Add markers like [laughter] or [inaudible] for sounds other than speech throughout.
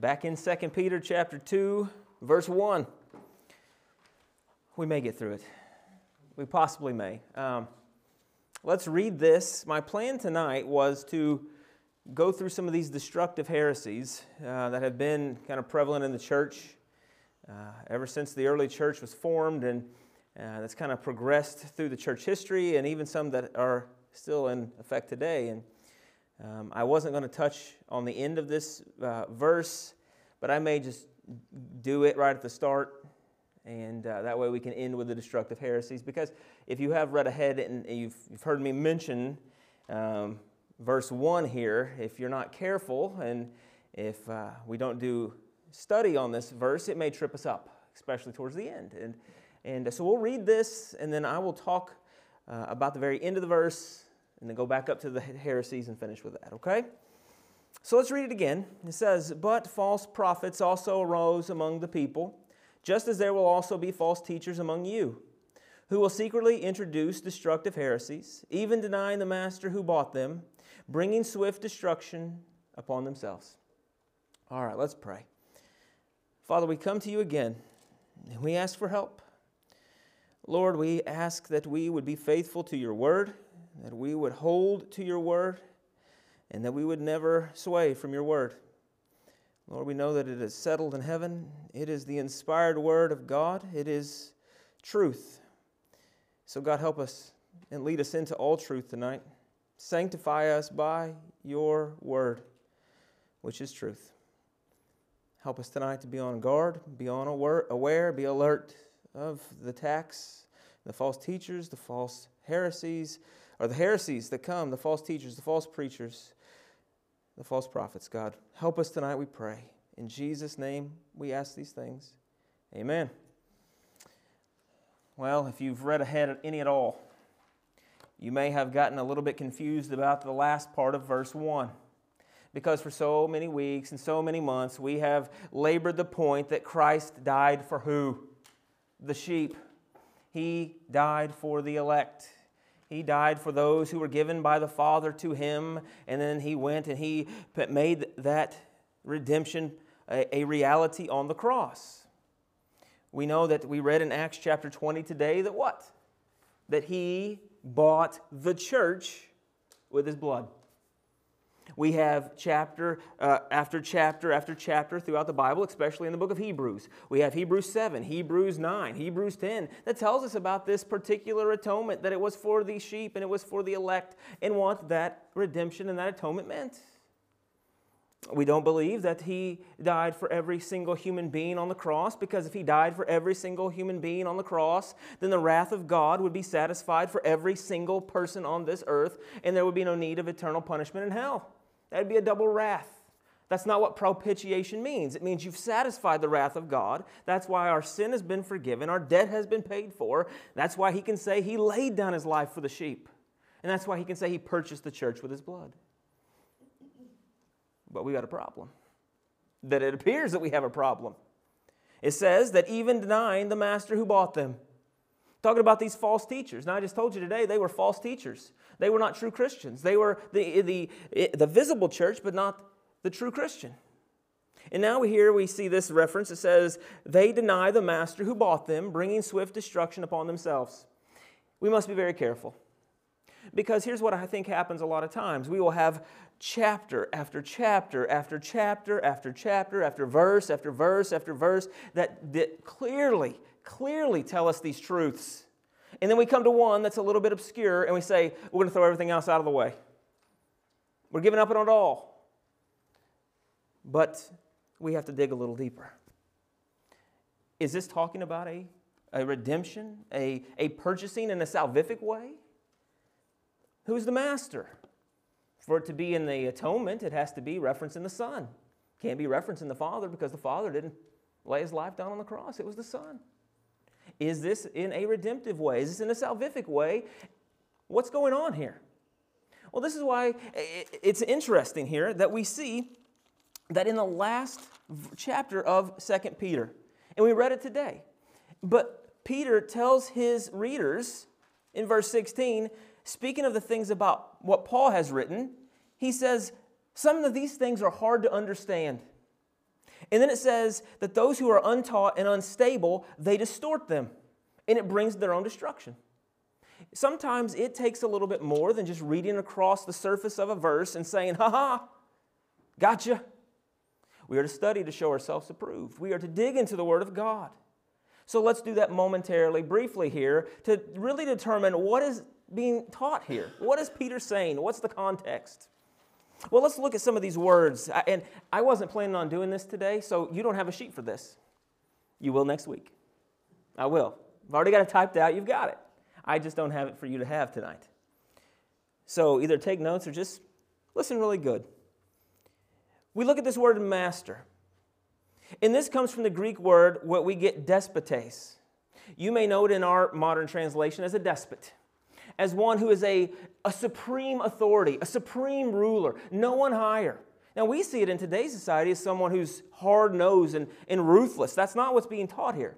back in 2 Peter chapter 2, verse 1. We may get through it. We possibly may. Um, let's read this. My plan tonight was to go through some of these destructive heresies uh, that have been kind of prevalent in the church uh, ever since the early church was formed, and uh, that's kind of progressed through the church history, and even some that are still in effect today. And um, I wasn't going to touch on the end of this uh, verse, but I may just do it right at the start, and uh, that way we can end with the destructive heresies. Because if you have read ahead and you've, you've heard me mention um, verse 1 here, if you're not careful and if uh, we don't do study on this verse, it may trip us up, especially towards the end. And, and so we'll read this, and then I will talk uh, about the very end of the verse and then go back up to the heresies and finish with that, okay? So let's read it again. It says, But false prophets also arose among the people, just as there will also be false teachers among you, who will secretly introduce destructive heresies, even denying the master who bought them, bringing swift destruction upon themselves. All right, let's pray. Father, we come to you again and we ask for help. Lord, we ask that we would be faithful to your word that we would hold to your word and that we would never sway from your word. Lord, we know that it is settled in heaven. It is the inspired word of God. It is truth. So, God, help us and lead us into all truth tonight. Sanctify us by your word, which is truth. Help us tonight to be on guard, be on aware, be alert of the attacks, the false teachers, the false heresies, or the heresies that come, the false teachers, the false preachers, the false prophets. God, help us tonight, we pray. In Jesus' name, we ask these things. Amen. Well, if you've read ahead any at all, you may have gotten a little bit confused about the last part of verse 1. Because for so many weeks and so many months, we have labored the point that Christ died for who? The sheep. He died for the elect. He died for those who were given by the Father to him, and then he went and he made that redemption a, reality on the cross. We know that we read in Acts chapter 20 today that what? That he bought the church with his blood. We have chapter uh, after chapter after chapter throughout the Bible, especially in the book of Hebrews. We have Hebrews 7, Hebrews 9, Hebrews 10 that tells us about this particular atonement, that it was for the sheep and it was for the elect, and what that redemption and that atonement meant. We don't believe that he died for every single human being on the cross because if he died for every single human being on the cross, then the wrath of God would be satisfied for every single person on this earth and there would be no need of eternal punishment in hell. That'd be a double wrath. That's not what propitiation means. It means you've satisfied the wrath of God. That's why our sin has been forgiven, our debt has been paid for. That's why he can say he laid down his life for the sheep. And that's why he can say he purchased the church with his blood. But we got a problem. That it appears that we have a problem. It says that even denying the master who bought them, Talking about these false teachers. Now, I just told you today they were false teachers. They were not true Christians. They were the, the, the visible church, but not the true Christian. And now here we see this reference. It says, They deny the master who bought them, bringing swift destruction upon themselves. We must be very careful. Because here's what I think happens a lot of times we will have chapter after chapter after chapter after chapter after verse after verse after verse that, that clearly clearly tell us these truths. And then we come to one that's a little bit obscure and we say, we're going to throw everything else out of the way. We're giving up on it all. But we have to dig a little deeper. Is this talking about a, a redemption, a, a purchasing in a salvific way? Who's the master? For it to be in the atonement, it has to be referenced in the Son. Can't be referenced in the Father because the Father didn't lay his life down on the cross, it was the Son. Is this in a redemptive way? Is this in a salvific way? What's going on here? Well, this is why it's interesting here that we see that in the last chapter of Second Peter, and we read it today, but Peter tells his readers in verse 16, speaking of the things about what Paul has written, he says, Some of these things are hard to understand. And then it says that those who are untaught and unstable, they distort them, and it brings their own destruction. Sometimes it takes a little bit more than just reading across the surface of a verse and saying, ha ha, gotcha. We are to study to show ourselves approved. We are to dig into the Word of God. So let's do that momentarily, briefly here, to really determine what is being taught here. What is Peter saying? What's the context? Well, let's look at some of these words. And I wasn't planning on doing this today, so you don't have a sheet for this. You will next week. I will. I've already got it typed out. You've got it. I just don't have it for you to have tonight. So either take notes or just listen really good. We look at this word master. And this comes from the Greek word what we get despotes. You may know it in our modern translation as a despot as one who is a, a supreme authority, a supreme ruler, no one higher. Now, we see it in today's society as someone who's hard nosed and, and ruthless. That's not what's being taught here.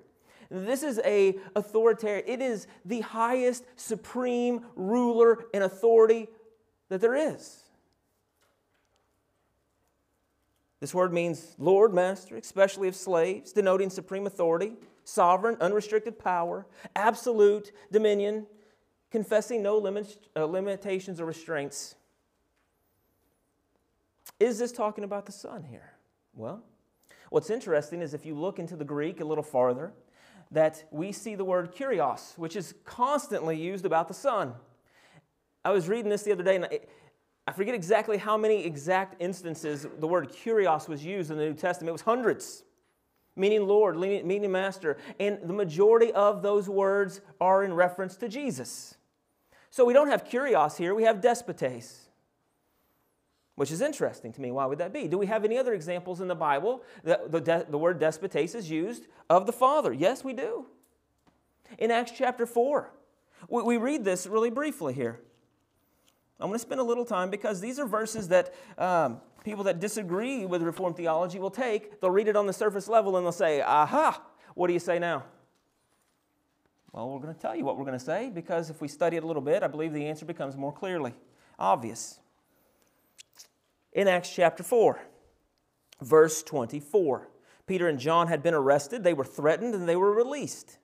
This is a authoritarian, it is the highest supreme ruler and authority that there is. This word means Lord, Master, especially of slaves, denoting supreme authority, sovereign, unrestricted power, absolute dominion, confessing no limits, uh, limitations or restraints. Is this talking about the Son here? Well, what's interesting is if you look into the Greek a little farther, that we see the word kurios, which is constantly used about the Son. I was reading this the other day, and I, I forget exactly how many exact instances the word kurios was used in the New Testament. It was hundreds meaning Lord, meaning Master. And the majority of those words are in reference to Jesus. So we don't have kurios here, we have despotes, which is interesting to me. Why would that be? Do we have any other examples in the Bible that the, de- the word despotes is used of the Father? Yes, we do. In Acts chapter 4, we, we read this really briefly here. I'm going to spend a little time because these are verses that um, people that disagree with Reformed theology will take. They'll read it on the surface level and they'll say, Aha, what do you say now? Well, we're going to tell you what we're going to say because if we study it a little bit, I believe the answer becomes more clearly obvious. In Acts chapter 4, verse 24, Peter and John had been arrested, they were threatened, and they were released.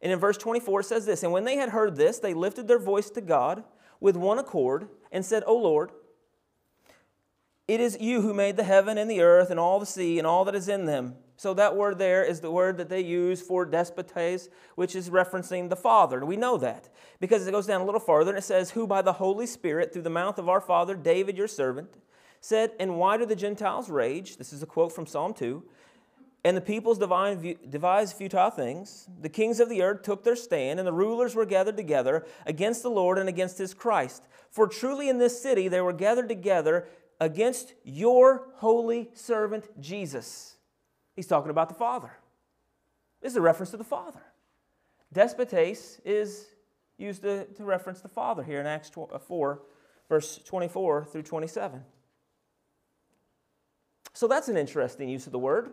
And in verse 24, it says this And when they had heard this, they lifted their voice to God with one accord and said, O Lord, it is you who made the heaven and the earth and all the sea and all that is in them so that word there is the word that they use for despotes, which is referencing the Father. And we know that because it goes down a little farther and it says, Who by the Holy Spirit, through the mouth of our father David, your servant, said, And why do the Gentiles rage? This is a quote from Psalm 2. And the peoples devised futile things. The kings of the earth took their stand, and the rulers were gathered together against the Lord and against his Christ. For truly in this city they were gathered together against your holy servant Jesus. He's talking about the Father. This is a reference to the Father. Despotes is used to, to reference the Father here in Acts uh, 4, verse 24 through 27. So that's an interesting use of the word,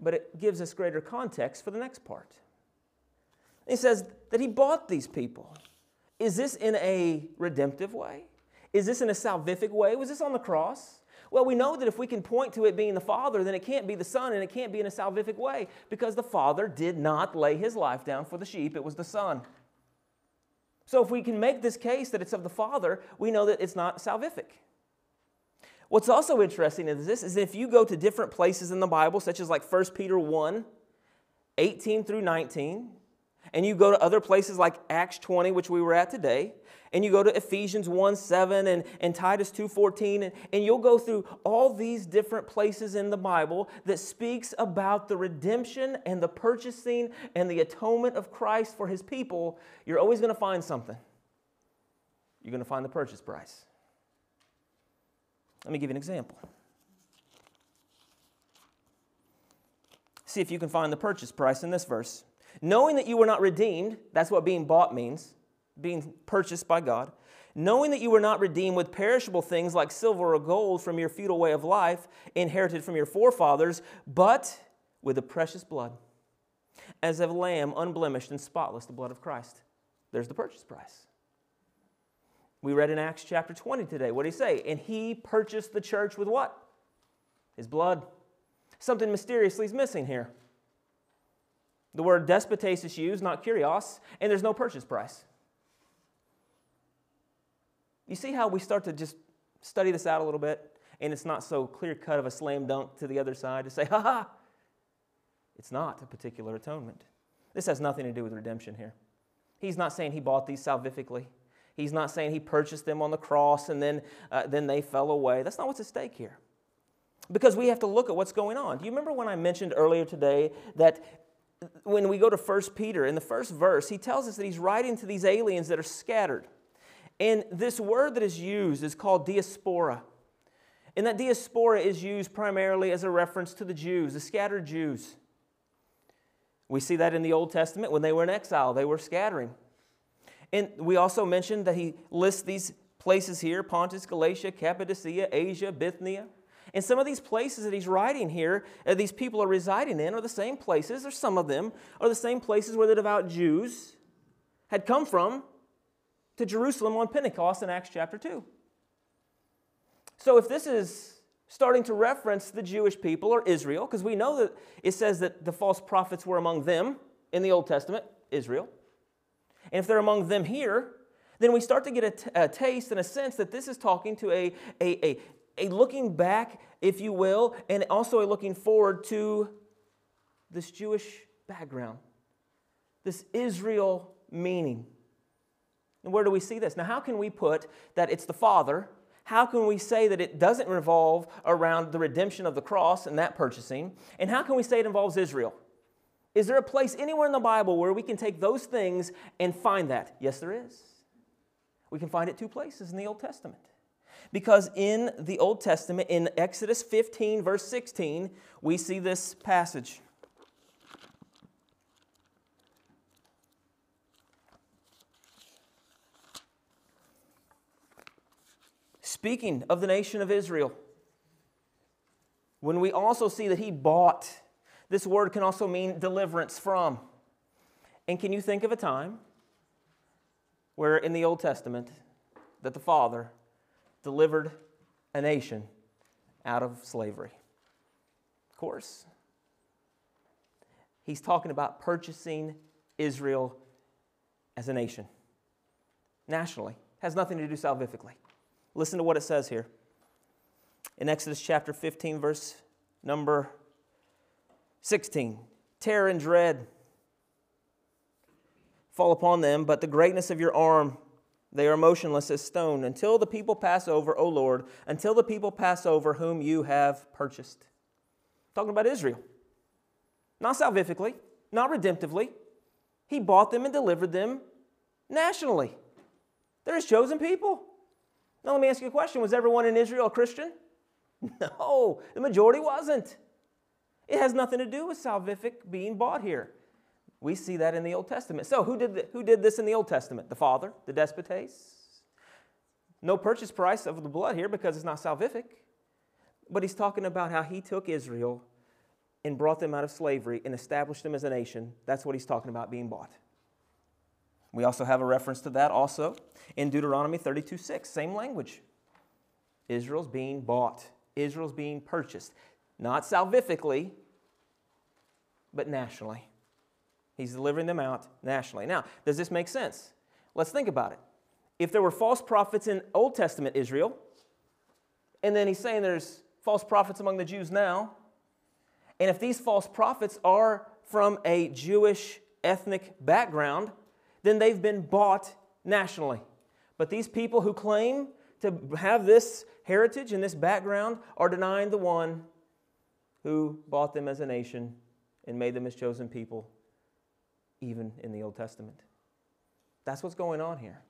but it gives us greater context for the next part. He says that he bought these people. Is this in a redemptive way? Is this in a salvific way? Was this on the cross? Well, we know that if we can point to it being the Father, then it can't be the Son and it can't be in a salvific way because the Father did not lay his life down for the sheep, it was the Son. So if we can make this case that it's of the Father, we know that it's not salvific. What's also interesting is this is if you go to different places in the Bible, such as like 1 Peter 1, 18 through 19, and you go to other places like Acts 20, which we were at today, and you go to Ephesians 1 7 and, and Titus 2 14, and, and you'll go through all these different places in the Bible that speaks about the redemption and the purchasing and the atonement of Christ for his people, you're always going to find something. You're going to find the purchase price. Let me give you an example. See if you can find the purchase price in this verse. Knowing that you were not redeemed, that's what being bought means being purchased by God, knowing that you were not redeemed with perishable things like silver or gold from your futile way of life, inherited from your forefathers, but with the precious blood, as of a lamb unblemished and spotless, the blood of Christ. There's the purchase price. We read in Acts chapter 20 today. What did he say? And he purchased the church with what? his blood. Something mysteriously is missing here. The word despotes is used, not kurios, and there's no purchase price. You see how we start to just study this out a little bit, and it's not so clear cut of a slam dunk to the other side to say, [laughs] ha ha. It's not a particular atonement. This has nothing to do with redemption here. He's not saying he bought these salvifically. He's not saying he purchased them on the cross and then, uh, then they fell away. That's not what's at stake here. Because we have to look at what's going on. Do you remember when I mentioned earlier today that when we go to 1 Peter, in the first verse, he tells us that he's writing to these aliens that are scattered. And this word that is used is called diaspora. And that diaspora is used primarily as a reference to the Jews, the scattered Jews. We see that in the Old Testament when they were in exile, they were scattering. And we also mentioned that he lists these places here Pontus, Galatia, Cappadocia, Asia, Bithynia. And some of these places that he's writing here, uh, these people are residing in, are the same places, or some of them are the same places where the devout Jews had come from to Jerusalem on Pentecost in Acts chapter 2. So if this is starting to reference the Jewish people or Israel, because we know that it says that the false prophets were among them in the Old Testament, Israel. And if they're among them here, then we start to get a, t- a taste and a sense that this is talking to a, a, a, a looking back, if you will, and also a looking forward to this Jewish background, this Israel meaning. And where do we see this? Now, how can we put that it's the Father? How can we say that it doesn't revolve around the redemption of the cross and that purchasing? And how can we say it involves Israel? Is there a place anywhere in the Bible where we can take those things and find that? Yes, there is. We can find it two places in the Old Testament. Because in the Old Testament, in Exodus 15, verse 16, we see this passage. Speaking of the nation of Israel, when we also see that he bought, this word can also mean deliverance from. And can you think of a time where in the Old Testament that the Father delivered a nation out of slavery. Of course. He's talking about purchasing Israel as a nation, nationally. Has nothing to do salvifically. Listen to what it says here. In Exodus chapter 15, verse number 16 Terror and dread fall upon them, but the greatness of your arm they are motionless as stone until the people pass over, O Lord, until the people pass over whom you have purchased. Talking about Israel. Not salvifically, not redemptively. He bought them and delivered them nationally. They're his chosen people. Now, let me ask you a question Was everyone in Israel a Christian? [laughs] No, the majority wasn't. It has nothing to do with salvific being bought here. We see that in the Old Testament. So, who did, the, who did this in the Old Testament? The Father, the despotes. No purchase price of the blood here because it's not salvific. But he's talking about how he took Israel and brought them out of slavery and established them as a nation. That's what he's talking about being bought. We also have a reference to that also in Deuteronomy 32 6, same language. Israel's being bought, Israel's being purchased, not salvifically, but nationally. He's delivering them out nationally. Now, does this make sense? Let's think about it. If there were false prophets in Old Testament Israel, and then he's saying there's false prophets among the Jews now, and if these false prophets are from a Jewish ethnic background, then they've been bought nationally. But these people who claim to have this heritage and this background are denying the one who bought them as a nation and made them his chosen people even in the Old Testament. That's what's going on here.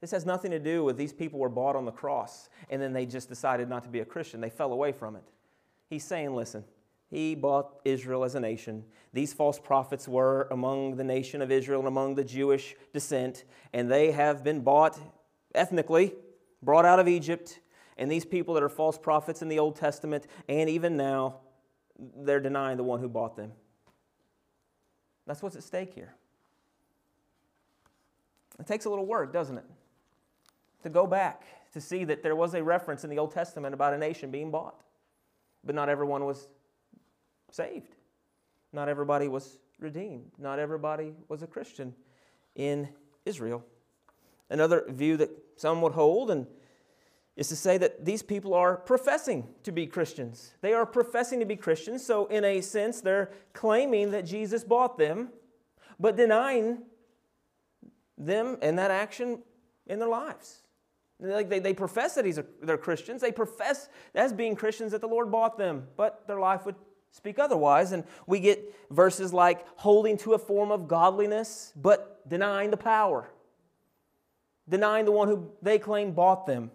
This has nothing to do with these people were bought on the cross and then they just decided not to be a Christian. They fell away from it. He's saying, listen, he bought Israel as a nation. These false prophets were among the nation of Israel and among the Jewish descent, and they have been bought ethnically, brought out of Egypt. And these people that are false prophets in the Old Testament and even now, they're denying the one who bought them. That's what's at stake here. It takes a little work, doesn't it? To go back to see that there was a reference in the Old Testament about a nation being bought. But not everyone was saved. Not everybody was redeemed. Not everybody was a Christian in Israel. Another view that some would hold and is to say that these people are professing to be Christians. They are professing to be Christians, so in a sense, they're claiming that Jesus bought them, but denying them and that action in their lives. Like they, they profess that he's a, they're Christians. They profess as being Christians that the Lord bought them, but their life would speak otherwise. And we get verses like holding to a form of godliness, but denying the power, denying the one who they claim bought them.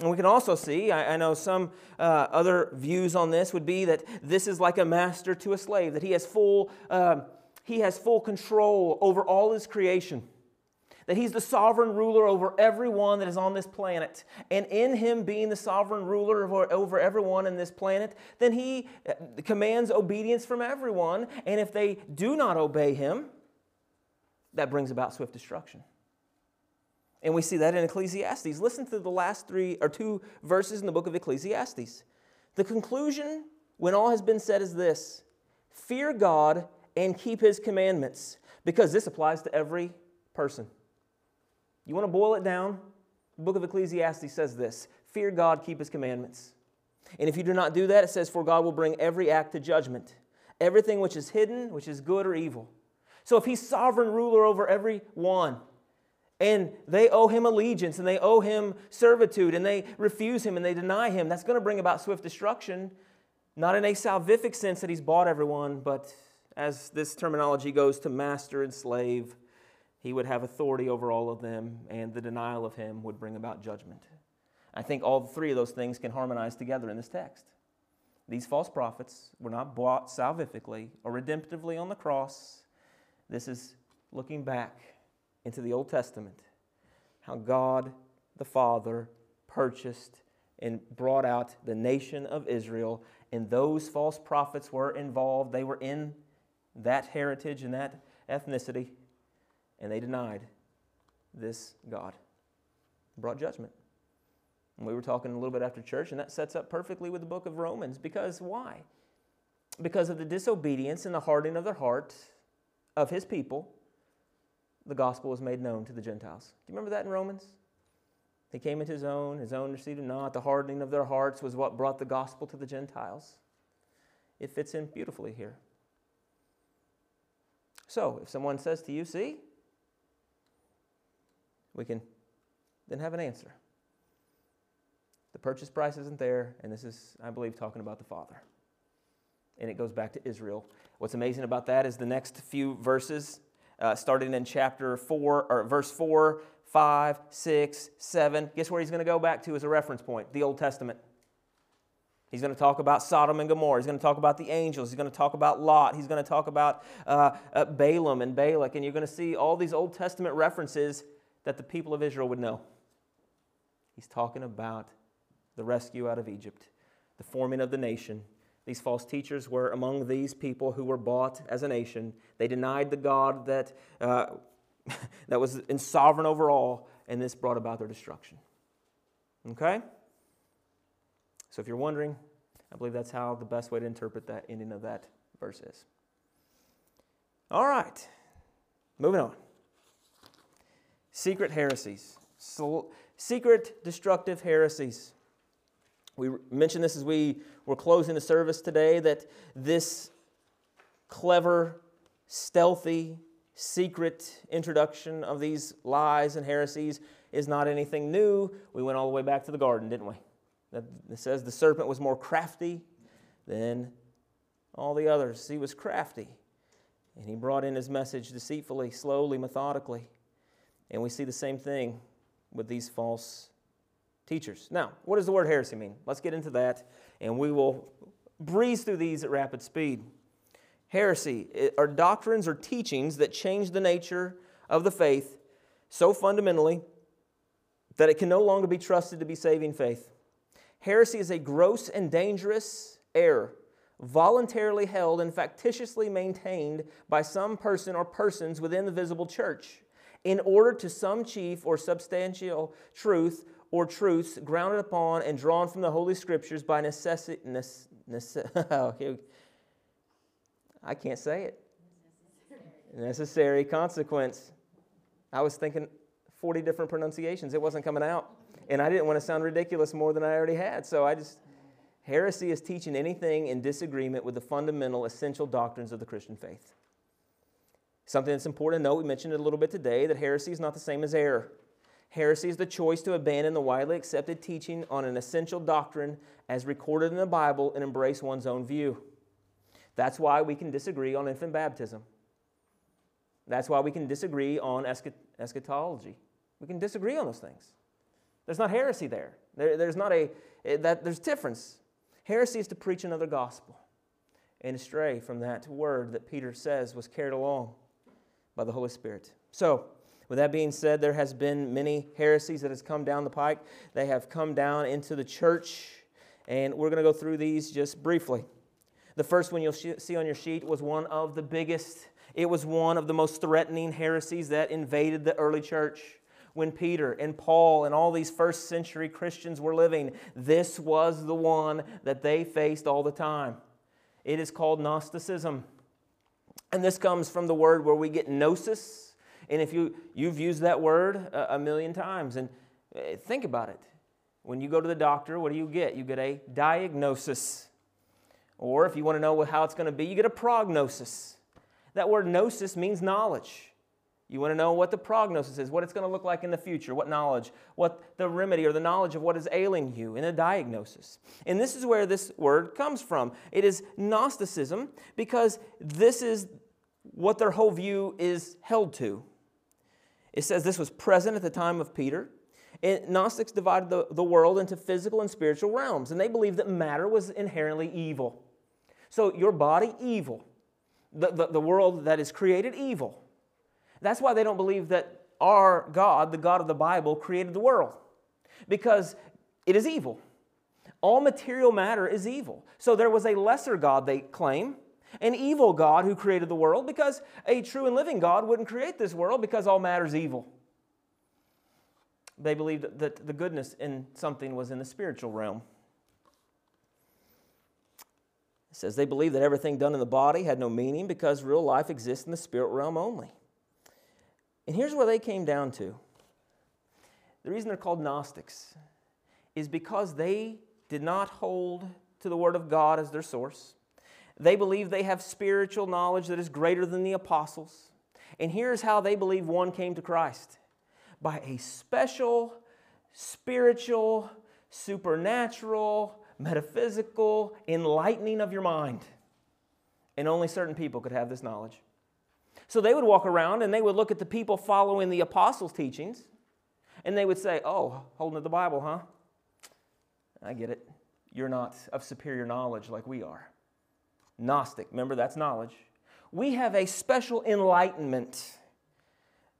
And we can also see, I, I know some uh, other views on this would be that this is like a master to a slave, that he has full, uh, he has full control over all his creation, that he's the sovereign ruler over everyone that is on this planet. And in him being the sovereign ruler over, over everyone in this planet, then he uh, commands obedience from everyone. And if they do not obey him, that brings about swift destruction. And we see that in Ecclesiastes. Listen to the last three or two verses in the book of Ecclesiastes. The conclusion, when all has been said, is this fear God and keep his commandments, because this applies to every person. You want to boil it down? The book of Ecclesiastes says this Fear God, keep his commandments. And if you do not do that, it says, For God will bring every act to judgment, everything which is hidden, which is good or evil. So if he's sovereign ruler over every one, and they owe him allegiance and they owe him servitude and they refuse him and they deny him, that's going to bring about swift destruction. Not in a salvific sense that he's bought everyone, but as this terminology goes to master and slave, he would have authority over all of them, and the denial of him would bring about judgment. I think all three of those things can harmonize together in this text. These false prophets were not bought salvifically or redemptively on the cross. This is looking back into the Old Testament, how God the Father purchased and brought out the nation of Israel, and those false prophets were involved. They were in that heritage and that ethnicity, and they denied this God. Brought judgment. And we were talking a little bit after church, and that sets up perfectly with the book of Romans. Because why? Because of the disobedience and the hardening of their heart of his people the gospel was made known to the Gentiles. Do you remember that in Romans? He came into his own, his own received him not. The hardening of their hearts was what brought the gospel to the Gentiles. It fits in beautifully here. So, if someone says to you, see, we can then have an answer. The purchase price isn't there, and this is, I believe, talking about the Father. And it goes back to Israel. What's amazing about that is the next few verses uh, starting in chapter 4, or verse 4, 5, 6, 7. Guess where he's going to go back to as a reference point? The Old Testament. He's going to talk about Sodom and Gomorrah. He's going to talk about the angels. He's going to talk about Lot. He's going to talk about uh, uh, Balaam and Balak. And you're going to see all these Old Testament references that the people of Israel would know. He's talking about the rescue out of Egypt, the forming of the nation, these false teachers were among these people who were bought as a nation. They denied the God that, uh, [laughs] that was in sovereign over all, and this brought about their destruction. Okay? So if you're wondering, I believe that's how the best way to interpret that ending of that verse is. All right, moving on. Secret heresies. Secret destructive heresies. We mentioned this as we were closing the service today that this clever, stealthy, secret introduction of these lies and heresies is not anything new. We went all the way back to the garden, didn't we? It says the serpent was more crafty than all the others. He was crafty. And he brought in his message deceitfully, slowly, methodically. And we see the same thing with these false teachers. Now, what does the word heresy mean? Let's get into that, and we will breeze through these at rapid speed. Heresy are doctrines or teachings that change the nature of the faith so fundamentally that it can no longer be trusted to be saving faith. Heresy is a gross and dangerous error, voluntarily held and factitiously maintained by some person or persons within the visible church in order to some chief or substantial truth or truths grounded upon and drawn from the Holy Scriptures by necessity. Nece- nece- [laughs] oh, okay. I can't say it. Necessary consequence. I was thinking 40 different pronunciations. It wasn't coming out. And I didn't want to sound ridiculous more than I already had. So I just, heresy is teaching anything in disagreement with the fundamental, essential doctrines of the Christian faith. Something that's important to note, we mentioned it a little bit today, that heresy is not the same as error. Heresy is the choice to abandon the widely accepted teaching on an essential doctrine as recorded in the Bible and embrace one's own view. That's why we can disagree on infant baptism. That's why we can disagree on eschatology. We can disagree on those things. There's not heresy there. there there's not a eh, that there's difference. Heresy is to preach another gospel and stray from that word that Peter says was carried along by the Holy Spirit. So, with that being said, there has been many heresies that has come down the pike. They have come down into the church, and we're going to go through these just briefly. The first one you'll see on your sheet was one of the biggest it was one of the most threatening heresies that invaded the early church. When Peter and Paul and all these first century Christians were living, this was the one that they faced all the time. It is called Gnosticism. And this comes from the word where we get gnosis. And if you, you've used that word a, a million times, and uh, think about it. When you go to the doctor, what do you get? You get a diagnosis. Or if you want to know how it's going to be, you get a prognosis. That word gnosis means knowledge. You want to know what the prognosis is, what it's going to look like in the future, what knowledge, what the remedy or the knowledge of what is ailing you in a diagnosis. And this is where this word comes from. It is Gnosticism because this is what their whole view is held to. It says this was present at the time of Peter. And Gnostics divided the, the world into physical and spiritual realms, and they believed that matter was inherently evil. So, your body, evil the, the, the world that is created evil. That's why they don't believe that our God, the God of the Bible, created the world, because it is evil. All material matter is evil. So there was a lesser God, they claim, an evil God who created the world, because a true and living God wouldn't create this world because all matter is evil. They believed that the goodness in something was in the spiritual realm. It says they believed that everything done in the body had no meaning because real life exists in the spirit realm only. And here's where they came down to. The reason they're called Gnostics is because they did not hold to the Word of God as their source. They believe they have spiritual knowledge that is greater than the apostles. And here's how they believe one came to Christ by a special, spiritual, supernatural, metaphysical enlightening of your mind. And only certain people could have this knowledge. So they would walk around and they would look at the people following the apostles' teachings and they would say, Oh, holding to the Bible, huh? I get it. You're not of superior knowledge like we are. Gnostic, remember that's knowledge. We have a special enlightenment.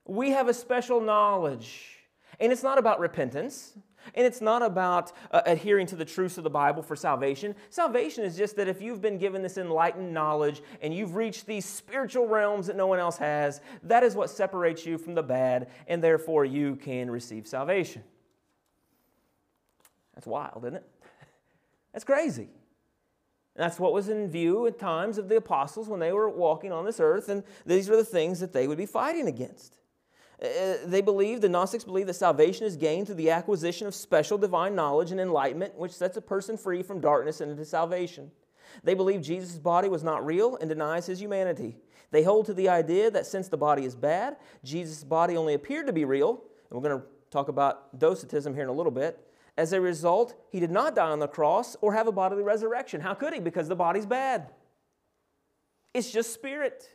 We have a special knowledge. And it's not about repentance. And it's not about uh, adhering to the truths of the Bible for salvation. Salvation is just that if you've been given this enlightened knowledge and you've reached these spiritual realms that no one else has, that is what separates you from the bad, and therefore you can receive salvation. That's wild, isn't it? [laughs] That's crazy. That's what was in view at times of the apostles when they were walking on this earth, and these were the things that they would be fighting against. Uh, they believe, the Gnostics believe that salvation is gained through the acquisition of special divine knowledge and enlightenment, which sets a person free from darkness and into salvation. They believe Jesus' body was not real and denies his humanity. They hold to the idea that since the body is bad, Jesus' body only appeared to be real, and we're going to talk about docetism here in a little bit. As a result, he did not die on the cross or have a bodily resurrection. How could he? Because the body's bad. It's just spirit.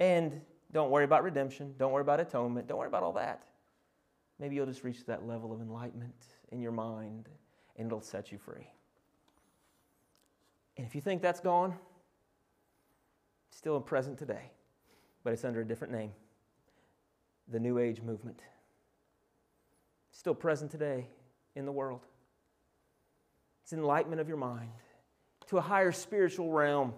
And don't worry about redemption. Don't worry about atonement. Don't worry about all that. Maybe you'll just reach that level of enlightenment in your mind and it'll set you free. And if you think that's gone, it's still present today, but it's under a different name the New Age movement. Still present today in the world. It's enlightenment of your mind to a higher spiritual realm.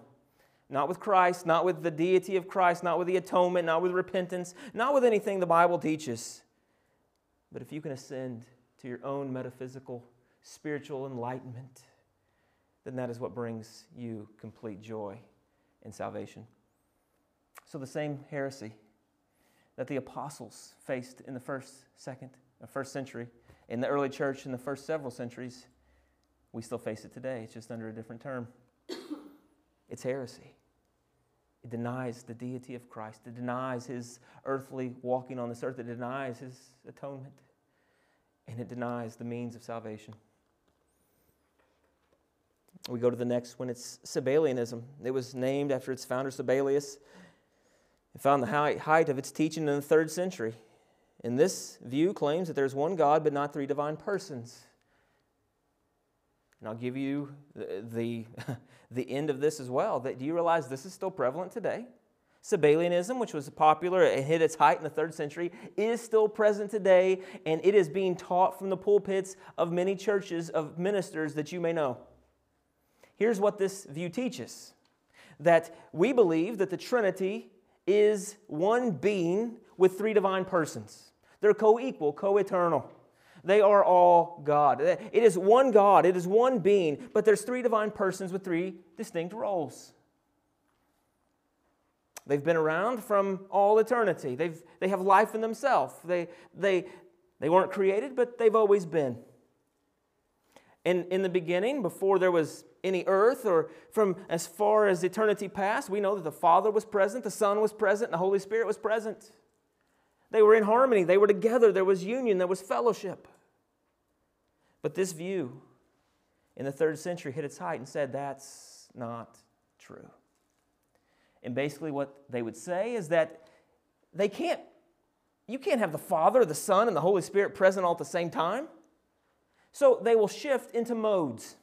Not with Christ, not with the deity of Christ, not with the atonement, not with repentance, not with anything the Bible teaches, But if you can ascend to your own metaphysical, spiritual enlightenment, then that is what brings you complete joy and salvation. So, the same heresy that the apostles faced in the first, second, uh, first century, in the early church in the first several centuries, we still face it today. It's just under a different term. [coughs] It's heresy. It denies the deity of Christ. It denies his earthly walking on this earth. It denies his atonement. And it denies the means of salvation. We go to the next one. It's Sabellianism. It was named after its founder, Sabellius. It found the height of its teaching in the third century. And this view claims that there's one God, but not three divine persons. And I'll give you the, the, [laughs] the end of this as well. That, do you realize this is still prevalent today? Sabellianism, which was popular and hit its height in the third century, is still present today, and it is being taught from the pulpits of many churches of ministers that you may know. Here's what this view teaches that we believe that the Trinity is one being with three divine persons. They're co equal, co eternal. They are all God. It is one God, it is one being, but there's three divine persons with three distinct roles. They've been around from all eternity. They've, they have life in themselves. They, they, they weren't created, but they've always been. And in the beginning, before there was any earth or from as far as eternity past, we know that the Father was present, the Son was present, and the Holy Spirit was present. They were in harmony, they were together, there was union, there was fellowship. But this view in the third century hit its height and said that's not true. And basically, what they would say is that they can't, you can't have the Father, the Son, and the Holy Spirit present all at the same time. So they will shift into modes.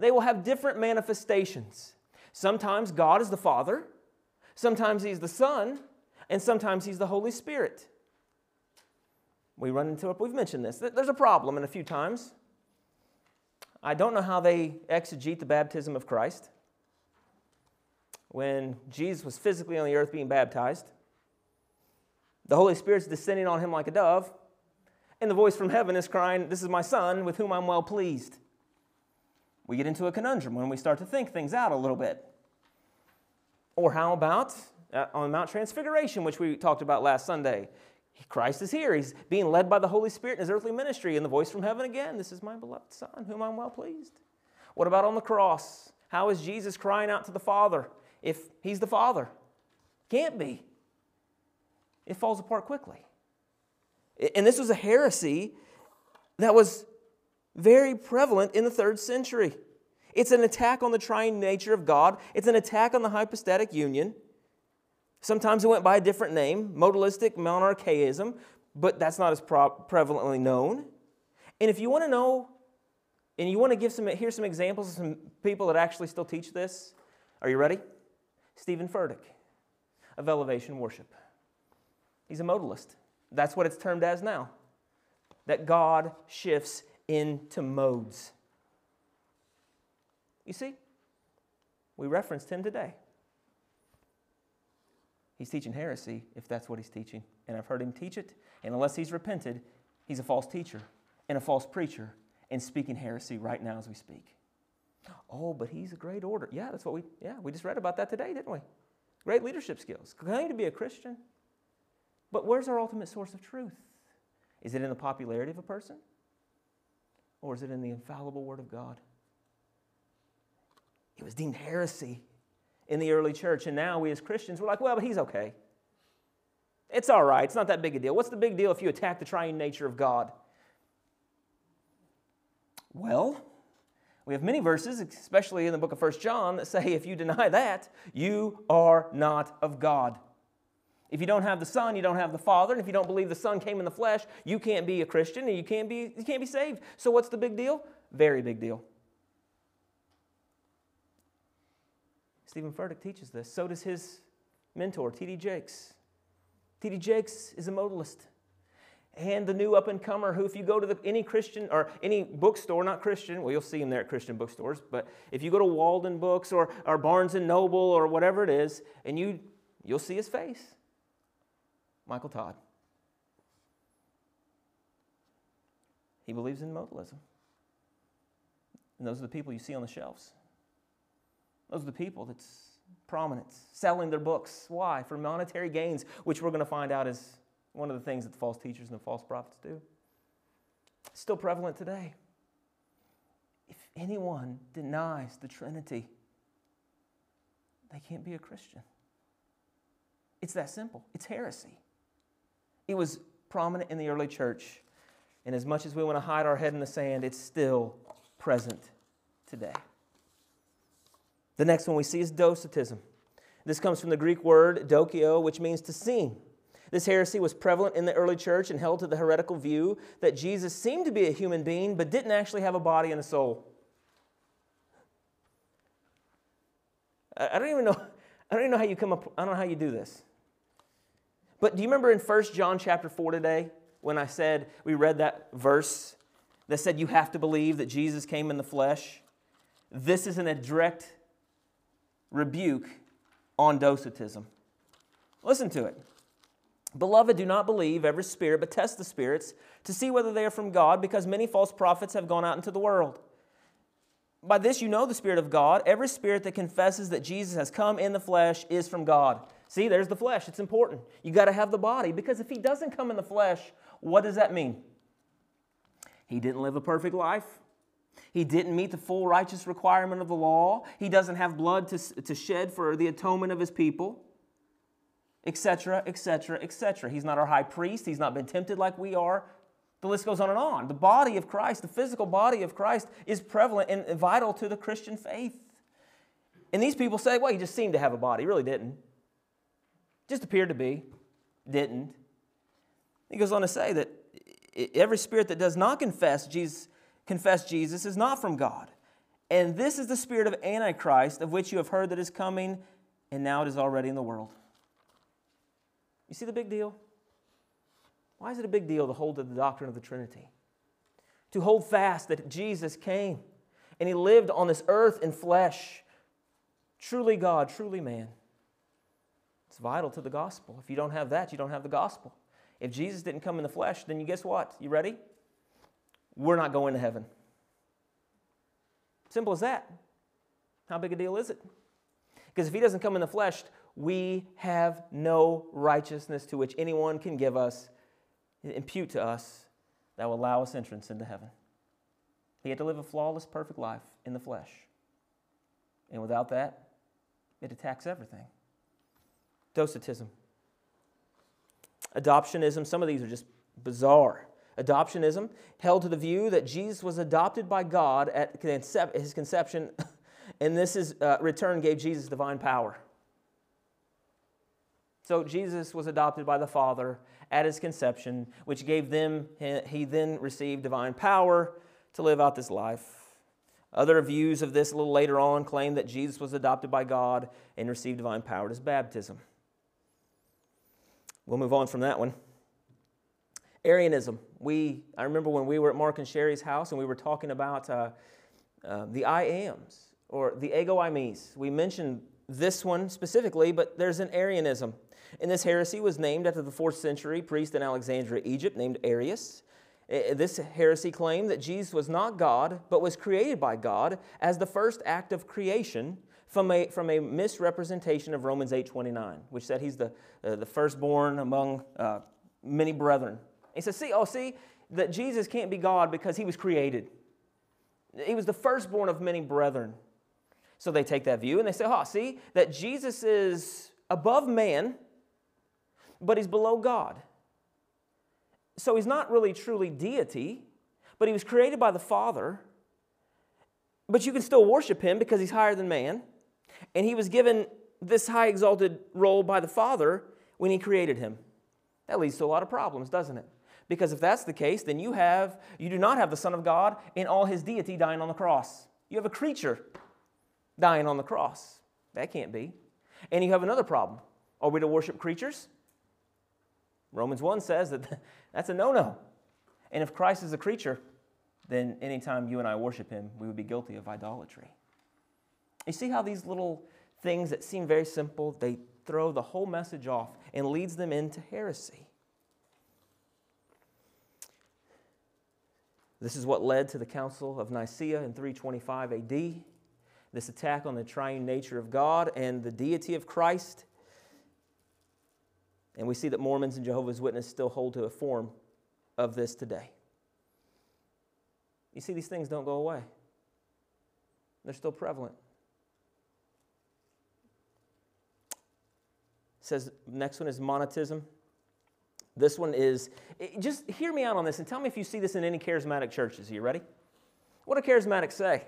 They will have different manifestations. Sometimes God is the Father, sometimes He's the Son, and sometimes He's the Holy Spirit. We run into it, we've mentioned this. There's a problem in a few times. I don't know how they exegete the baptism of Christ. When Jesus was physically on the earth being baptized, the Holy Spirit's descending on him like a dove, and the voice from heaven is crying, This is my Son, with whom I'm well pleased. We get into a conundrum when we start to think things out a little bit. Or how about Uh, on Mount Transfiguration, which we talked about last Sunday? Christ is here. He's being led by the Holy Spirit in his earthly ministry, and the voice from heaven again This is my beloved Son, whom I'm well pleased. What about on the cross? How is Jesus crying out to the Father if he's the Father? Can't be. It falls apart quickly. And this was a heresy that was very prevalent in the third century. It's an attack on the triune nature of God, it's an attack on the hypostatic union. Sometimes it went by a different name, modalistic monarchianism, but that's not as prevalently known. And if you want to know, and you want to give some, here's some examples of some people that actually still teach this. Are you ready? Steven Furtick of Elevation Worship. He's a modalist. That's what it's termed as now. That God shifts into modes. You see, we referenced him today. He's teaching heresy if that's what he's teaching. And I've heard him teach it. And unless he's repented, he's a false teacher and a false preacher and speaking heresy right now as we speak. Oh, but he's a great order. Yeah, that's what we, yeah, we just read about that today, didn't we? Great leadership skills. Claim to be a Christian. But where's our ultimate source of truth? Is it in the popularity of a person? Or is it in the infallible Word of God? It was deemed heresy in the early church. And now we as Christians, we're like, well, but he's okay. It's all right. It's not that big a deal. What's the big deal if you attack the triune nature of God? Well, we have many verses, especially in the book of First John, that say if you deny that, you are not of God. If you don't have the Son, you don't have the Father. And if you don't believe the Son came in the flesh, you can't be a Christian and you can't be, you can't be saved. So, what's the big deal? Very big deal. Steven Furtick teaches this. So does his mentor, T.D. Jakes. T.D. Jakes is a modalist. And the new up and comer, who, if you go to the, any Christian or any bookstore, not Christian, well, you'll see him there at Christian bookstores, but if you go to Walden Books or, or Barnes and Noble or whatever it is, and you, you'll see his face Michael Todd. He believes in modalism. And those are the people you see on the shelves. Those are the people that's prominent, selling their books. Why? For monetary gains, which we're going to find out is one of the things that the false teachers and the false prophets do. Still prevalent today. If anyone denies the Trinity, they can't be a Christian. It's that simple. It's heresy. It was prominent in the early church. And as much as we want to hide our head in the sand, it's still present today. The next one we see is docetism. This comes from the Greek word dokeo, which means to seem. This heresy was prevalent in the early church and held to the heretical view that Jesus seemed to be a human being but didn't actually have a body and a soul. I don't even know, I don't even know how you come up, I don't know how you do this. But do you remember in 1 John chapter 4 today when I said we read that verse that said you have to believe that Jesus came in the flesh? This is in a direct rebuke on docetism. Listen to it. Beloved, do not believe every spirit, but test the spirits to see whether they are from God, because many false prophets have gone out into the world. By this you know the Spirit of God. Every spirit that confesses that Jesus has come in the flesh is from God. See, there's the flesh. It's important. You got to have the body, because if he doesn't come in the flesh, what does that mean? He didn't live a perfect life. He didn't meet the full righteous requirement of the law. He doesn't have blood to, to shed for the atonement of his people, etc., etc., etc. He's not our high priest. He's not been tempted like we are. The list goes on and on. The body of Christ, the physical body of Christ, is prevalent and vital to the Christian faith. And these people say, well, he just seemed to have a body. He really didn't. Just appeared to be. Didn't. He goes on to say that every spirit that does not confess Jesus confess Jesus is not from God. And this is the spirit of Antichrist, of which you have heard that is coming, and now it is already in the world. You see the big deal? Why is it a big deal to hold to the doctrine of the Trinity? To hold fast that Jesus came and he lived on this earth in flesh, truly God, truly man. It's vital to the gospel. If you don't have that, you don't have the gospel. If Jesus didn't come in the flesh, then you guess what? You ready? We're not going to heaven. Simple as that. How big a deal is it? Because if he doesn't come in the flesh, we have no righteousness to which anyone can give us, impute to us, that will allow us entrance into heaven. He had to live a flawless, perfect life in the flesh. And without that, it attacks everything. Docetism. Adoptionism, some of these are just bizarre. Adoptionism held to the view that Jesus was adopted by God at his conception, [laughs] and this is, uh, return gave Jesus divine power. So Jesus was adopted by the Father at his conception, which gave them, he then received divine power to live out this life. Other views of this a little later on claim that Jesus was adopted by God and received divine power at his baptism. We'll move on from that one. Arianism. We, I remember when we were at Mark and Sherry's house and we were talking about uh, uh, the I ams or the ego eimi. We mentioned this one specifically, but there's an Arianism. And this heresy was named after the fourth century priest in Alexandria, Egypt, named Arius. This heresy claimed that Jesus was not God, but was created by God as the first act of creation from a, from a misrepresentation of Romans 8.29, which said he's the, uh, the firstborn among uh, many brethren. He says, see, oh, see, that Jesus can't be God because he was created. He was the firstborn of many brethren. So they take that view and they say, oh, see, that Jesus is above man, but he's below God. So he's not really truly deity, but he was created by the Father. But you can still worship him because he's higher than man. And he was given this high exalted role by the Father when he created him. That leads to a lot of problems, doesn't it? Because if that's the case, then you have you do not have the Son of God in all his deity dying on the cross. You have a creature dying on the cross. That can't be. And you have another problem. Are we to worship creatures? Romans 1 says that [laughs] that's a no-no. And if Christ is a creature, then anytime you and I worship him, we would be guilty of idolatry. You see how these little things that seem very simple, they throw the whole message off and leads them into heresy. This is what led to the Council of Nicaea in 325 AD. This attack on the triune nature of God and the deity of Christ. And we see that Mormons and Jehovah's Witnesses still hold to a form of this today. You see, these things don't go away, they're still prevalent. It says next one is Montanism. This one is, just hear me out on this and tell me if you see this in any charismatic churches. Are you ready? What do charismatics say?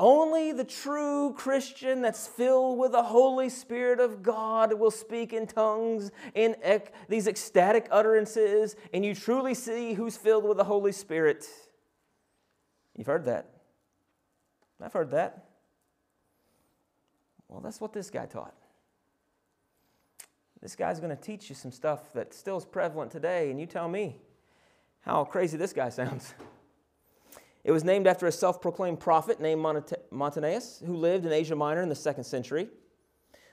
Only the true Christian that's filled with the Holy Spirit of God will speak in tongues, in ec- these ecstatic utterances, and you truly see who's filled with the Holy Spirit. You've heard that. I've heard that. Well, that's what this guy taught. This guy's going to teach you some stuff that still is prevalent today, and you tell me how crazy this guy sounds. It was named after a self proclaimed prophet named Montanus, who lived in Asia Minor in the second century,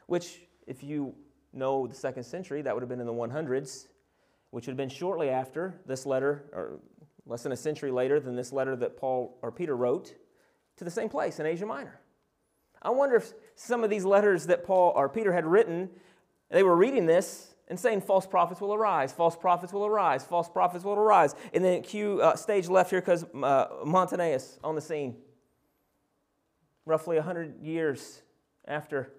which, if you know the second century, that would have been in the 100s, which would have been shortly after this letter, or less than a century later than this letter that Paul or Peter wrote to the same place in Asia Minor. I wonder if some of these letters that Paul or Peter had written they were reading this and saying, False prophets will arise, false prophets will arise, false prophets will arise. And then cue uh, stage left here because uh, on the scene. Roughly 100 years after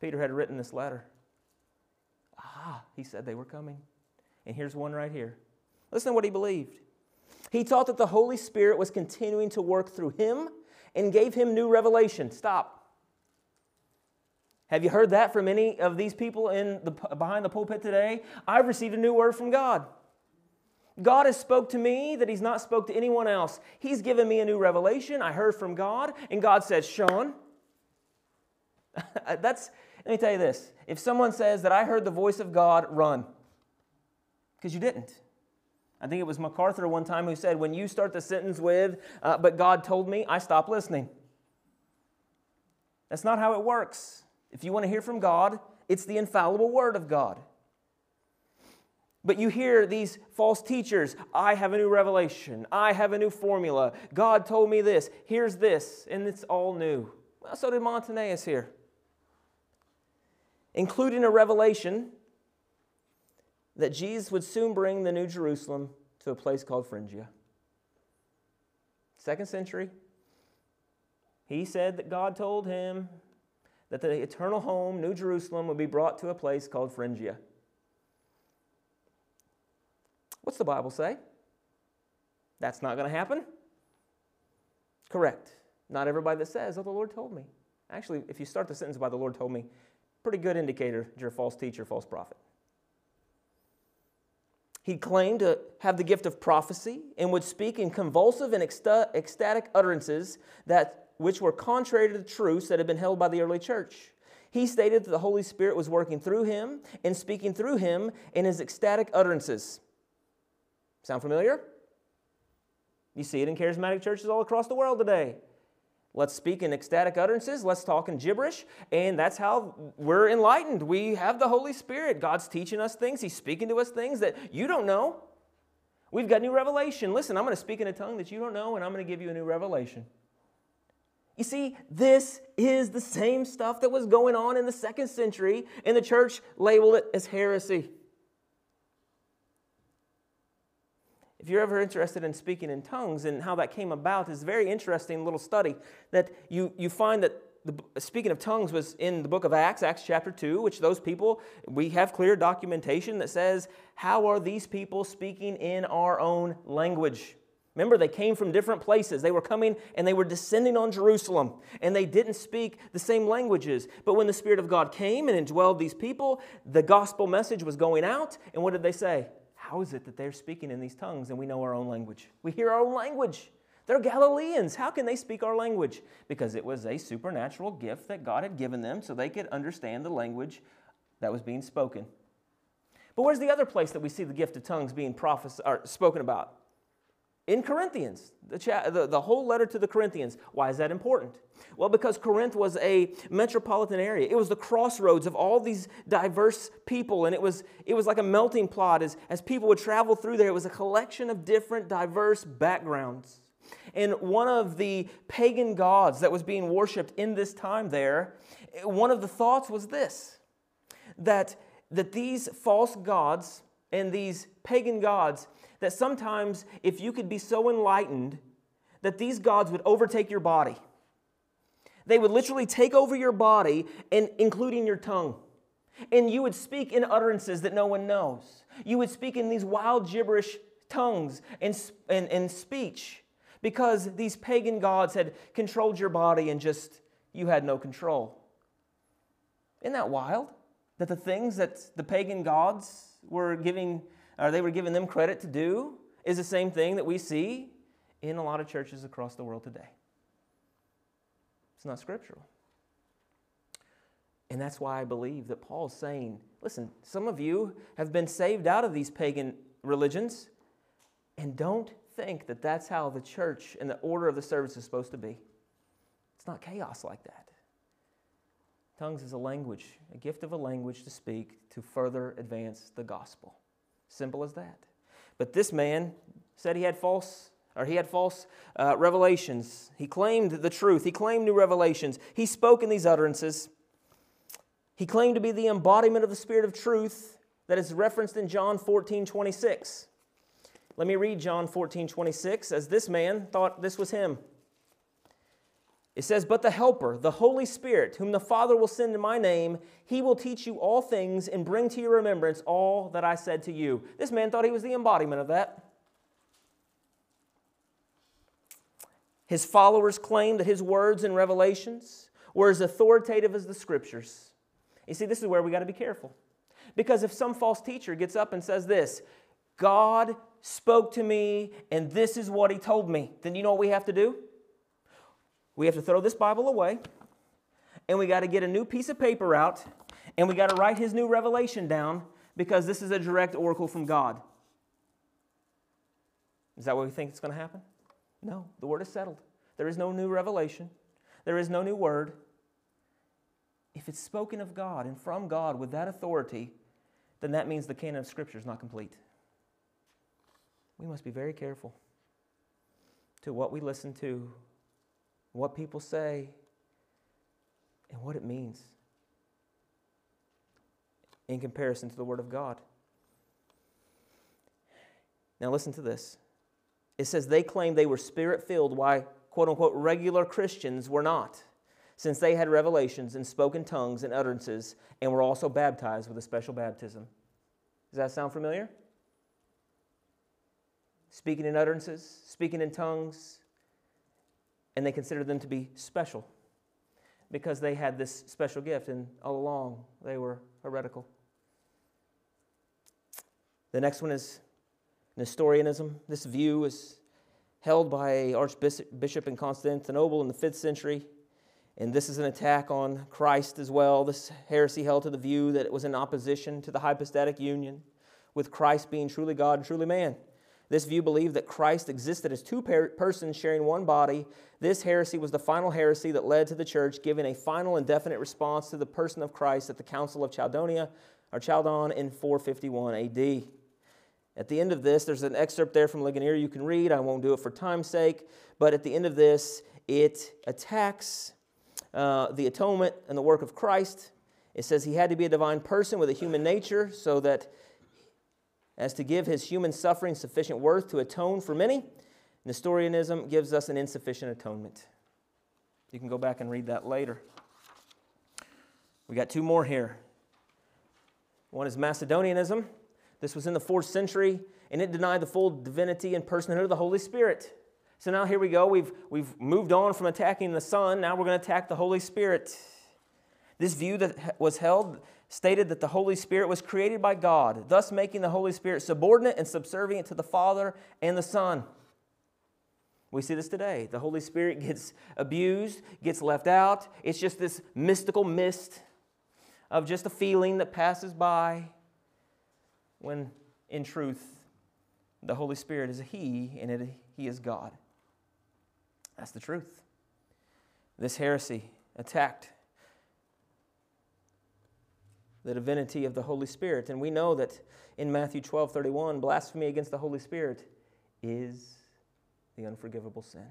Peter had written this letter. Ah, he said they were coming. And here's one right here. Listen to what he believed. He taught that the Holy Spirit was continuing to work through him and gave him new revelation. Stop. Have you heard that from any of these people in the, behind the pulpit today? I've received a new word from God. God has spoke to me that he's not spoke to anyone else. He's given me a new revelation. I heard from God, and God says, Shawn, [laughs] that's, let me tell you this. If someone says that I heard the voice of God, run. Because you didn't. I think it was MacArthur one time who said, when you start the sentence with, uh, but God told me, I stop listening. That's not how it works. If you want to hear from God, it's the infallible Word of God. But you hear these false teachers I have a new revelation, I have a new formula, God told me this, here's this, and it's all new. Well, so did Montanus here. Including a revelation that Jesus would soon bring the New Jerusalem to a place called Phrygia. Second century, he said that God told him that the eternal home, New Jerusalem, would be brought to a place called Phrygia. What's the Bible say? That's not going to happen? Correct. Not everybody that says, Oh, the Lord told me. Actually, if you start the sentence by the Lord told me, pretty good indicator that you're a false teacher, false prophet. He claimed to have the gift of prophecy and would speak in convulsive and ecstatic utterances that which were contrary to the truths that had been held by the early church. He stated that the Holy Spirit was working through him and speaking through him in his ecstatic utterances. Sound familiar? You see it in charismatic churches all across the world today. Let's speak in ecstatic utterances. Let's talk in gibberish. And that's how we're enlightened. We have the Holy Spirit. God's teaching us things, He's speaking to us things that you don't know. We've got new revelation. Listen, I'm going to speak in a tongue that you don't know, and I'm going to give you a new revelation. You see, this is the same stuff that was going on in the second century, and the church labeled it as heresy. If you're ever interested in speaking in tongues and how that came about, is a very interesting little study that you, you find that the, speaking of tongues was in the book of Acts, Acts chapter 2, which those people, we have clear documentation that says, How are these people speaking in our own language? Remember, they came from different places. They were coming and they were descending on Jerusalem, and they didn't speak the same languages. But when the Spirit of God came and indwelled these people, the gospel message was going out. And what did they say? How is it that they're speaking in these tongues and we know our own language? We hear our own language. They're Galileans. How can they speak our language? Because it was a supernatural gift that God had given them so they could understand the language that was being spoken. But where's the other place that we see the gift of tongues being prophes- or spoken about? In Corinthians, the, cha- the, the whole letter to the Corinthians. Why is that important? Well, because Corinth was a metropolitan area. It was the crossroads of all these diverse people, and it was, it was like a melting pot. As, as people would travel through there, it was a collection of different, diverse backgrounds. And one of the pagan gods that was being worshiped in this time there, one of the thoughts was this that, that these false gods and these pagan gods that sometimes if you could be so enlightened that these gods would overtake your body. They would literally take over your body, and including your tongue. And you would speak in utterances that no one knows. You would speak in these wild gibberish tongues and, and, and speech because these pagan gods had controlled your body and just you had no control. Isn't that wild? That the things that the pagan gods were giving or they were giving them credit to do, is the same thing that we see in a lot of churches across the world today. It's not scriptural. And that's why I believe that Paul's saying, listen, some of you have been saved out of these pagan religions, and don't think that that's how the church and the order of the service is supposed to be. It's not chaos like that. Tongues is a language, a gift of a language to speak to further advance the gospel. Simple as that. But this man said he had false or he had false uh, revelations. He claimed the truth. He claimed new revelations. He spoke in these utterances. He claimed to be the embodiment of the Spirit of truth that is referenced in John 14 26. Let me read John 14 26, as this man thought this was him. It says, But the Helper, the Holy Spirit, whom the Father will send in my name, he will teach you all things and bring to your remembrance all that I said to you. This man thought he was the embodiment of that. His followers claim that his words and revelations were as authoritative as the scriptures. You see, this is where we got to be careful. Because if some false teacher gets up and says this, God spoke to me and this is what he told me, then you know what we have to do? We have to throw this Bible away and we got to get a new piece of paper out and we got to write his new revelation down because this is a direct oracle from God. Is that what we think is going to happen? No, the word is settled. There is no new revelation, there is no new word. If it's spoken of God and from God with that authority, then that means the canon of Scripture is not complete. We must be very careful to what we listen to what people say, and what it means in comparison to the Word of God. Now, listen to this. It says they claimed they were spirit filled, why, quote unquote, regular Christians were not, since they had revelations and spoken tongues and utterances and were also baptized with a special baptism. Does that sound familiar? Speaking in utterances, speaking in tongues, and they considered them to be special because they had this special gift, and all along they were heretical. The next one is Nestorianism. This view is held by Archbishop in Constantinople in the 5th century, and this is an attack on Christ as well. This heresy held to the view that it was in opposition to the hypostatic union, with Christ being truly God and truly man. This view believed that Christ existed as two persons sharing one body. This heresy was the final heresy that led to the church giving a final and definite response to the person of Christ at the Council of Chaldonia or Chalcedon in 451 AD. At the end of this, there's an excerpt there from Ligonier you can read. I won't do it for time's sake. But at the end of this, it attacks uh, the atonement and the work of Christ. It says he had to be a divine person with a human nature so that as to give his human suffering sufficient worth to atone for many. Nestorianism gives us an insufficient atonement. You can go back and read that later. We got two more here. One is Macedonianism. This was in the fourth century, and it denied the full divinity and personhood of the Holy Spirit. So now here we go. We've, we've moved on from attacking the Son. Now we're going to attack the Holy Spirit. This view that was held stated that the Holy Spirit was created by God, thus making the Holy Spirit subordinate and subservient to the Father and the Son. We see this today. The Holy Spirit [laughs] gets abused, gets left out. It's just this mystical mist of just a feeling that passes by, when in truth, the Holy Spirit is a He, and it, he is God. That's the truth. This heresy attacked the divinity of the Holy Spirit. And we know that in Matthew 12 31, blasphemy against the Holy Spirit is the unforgivable sin.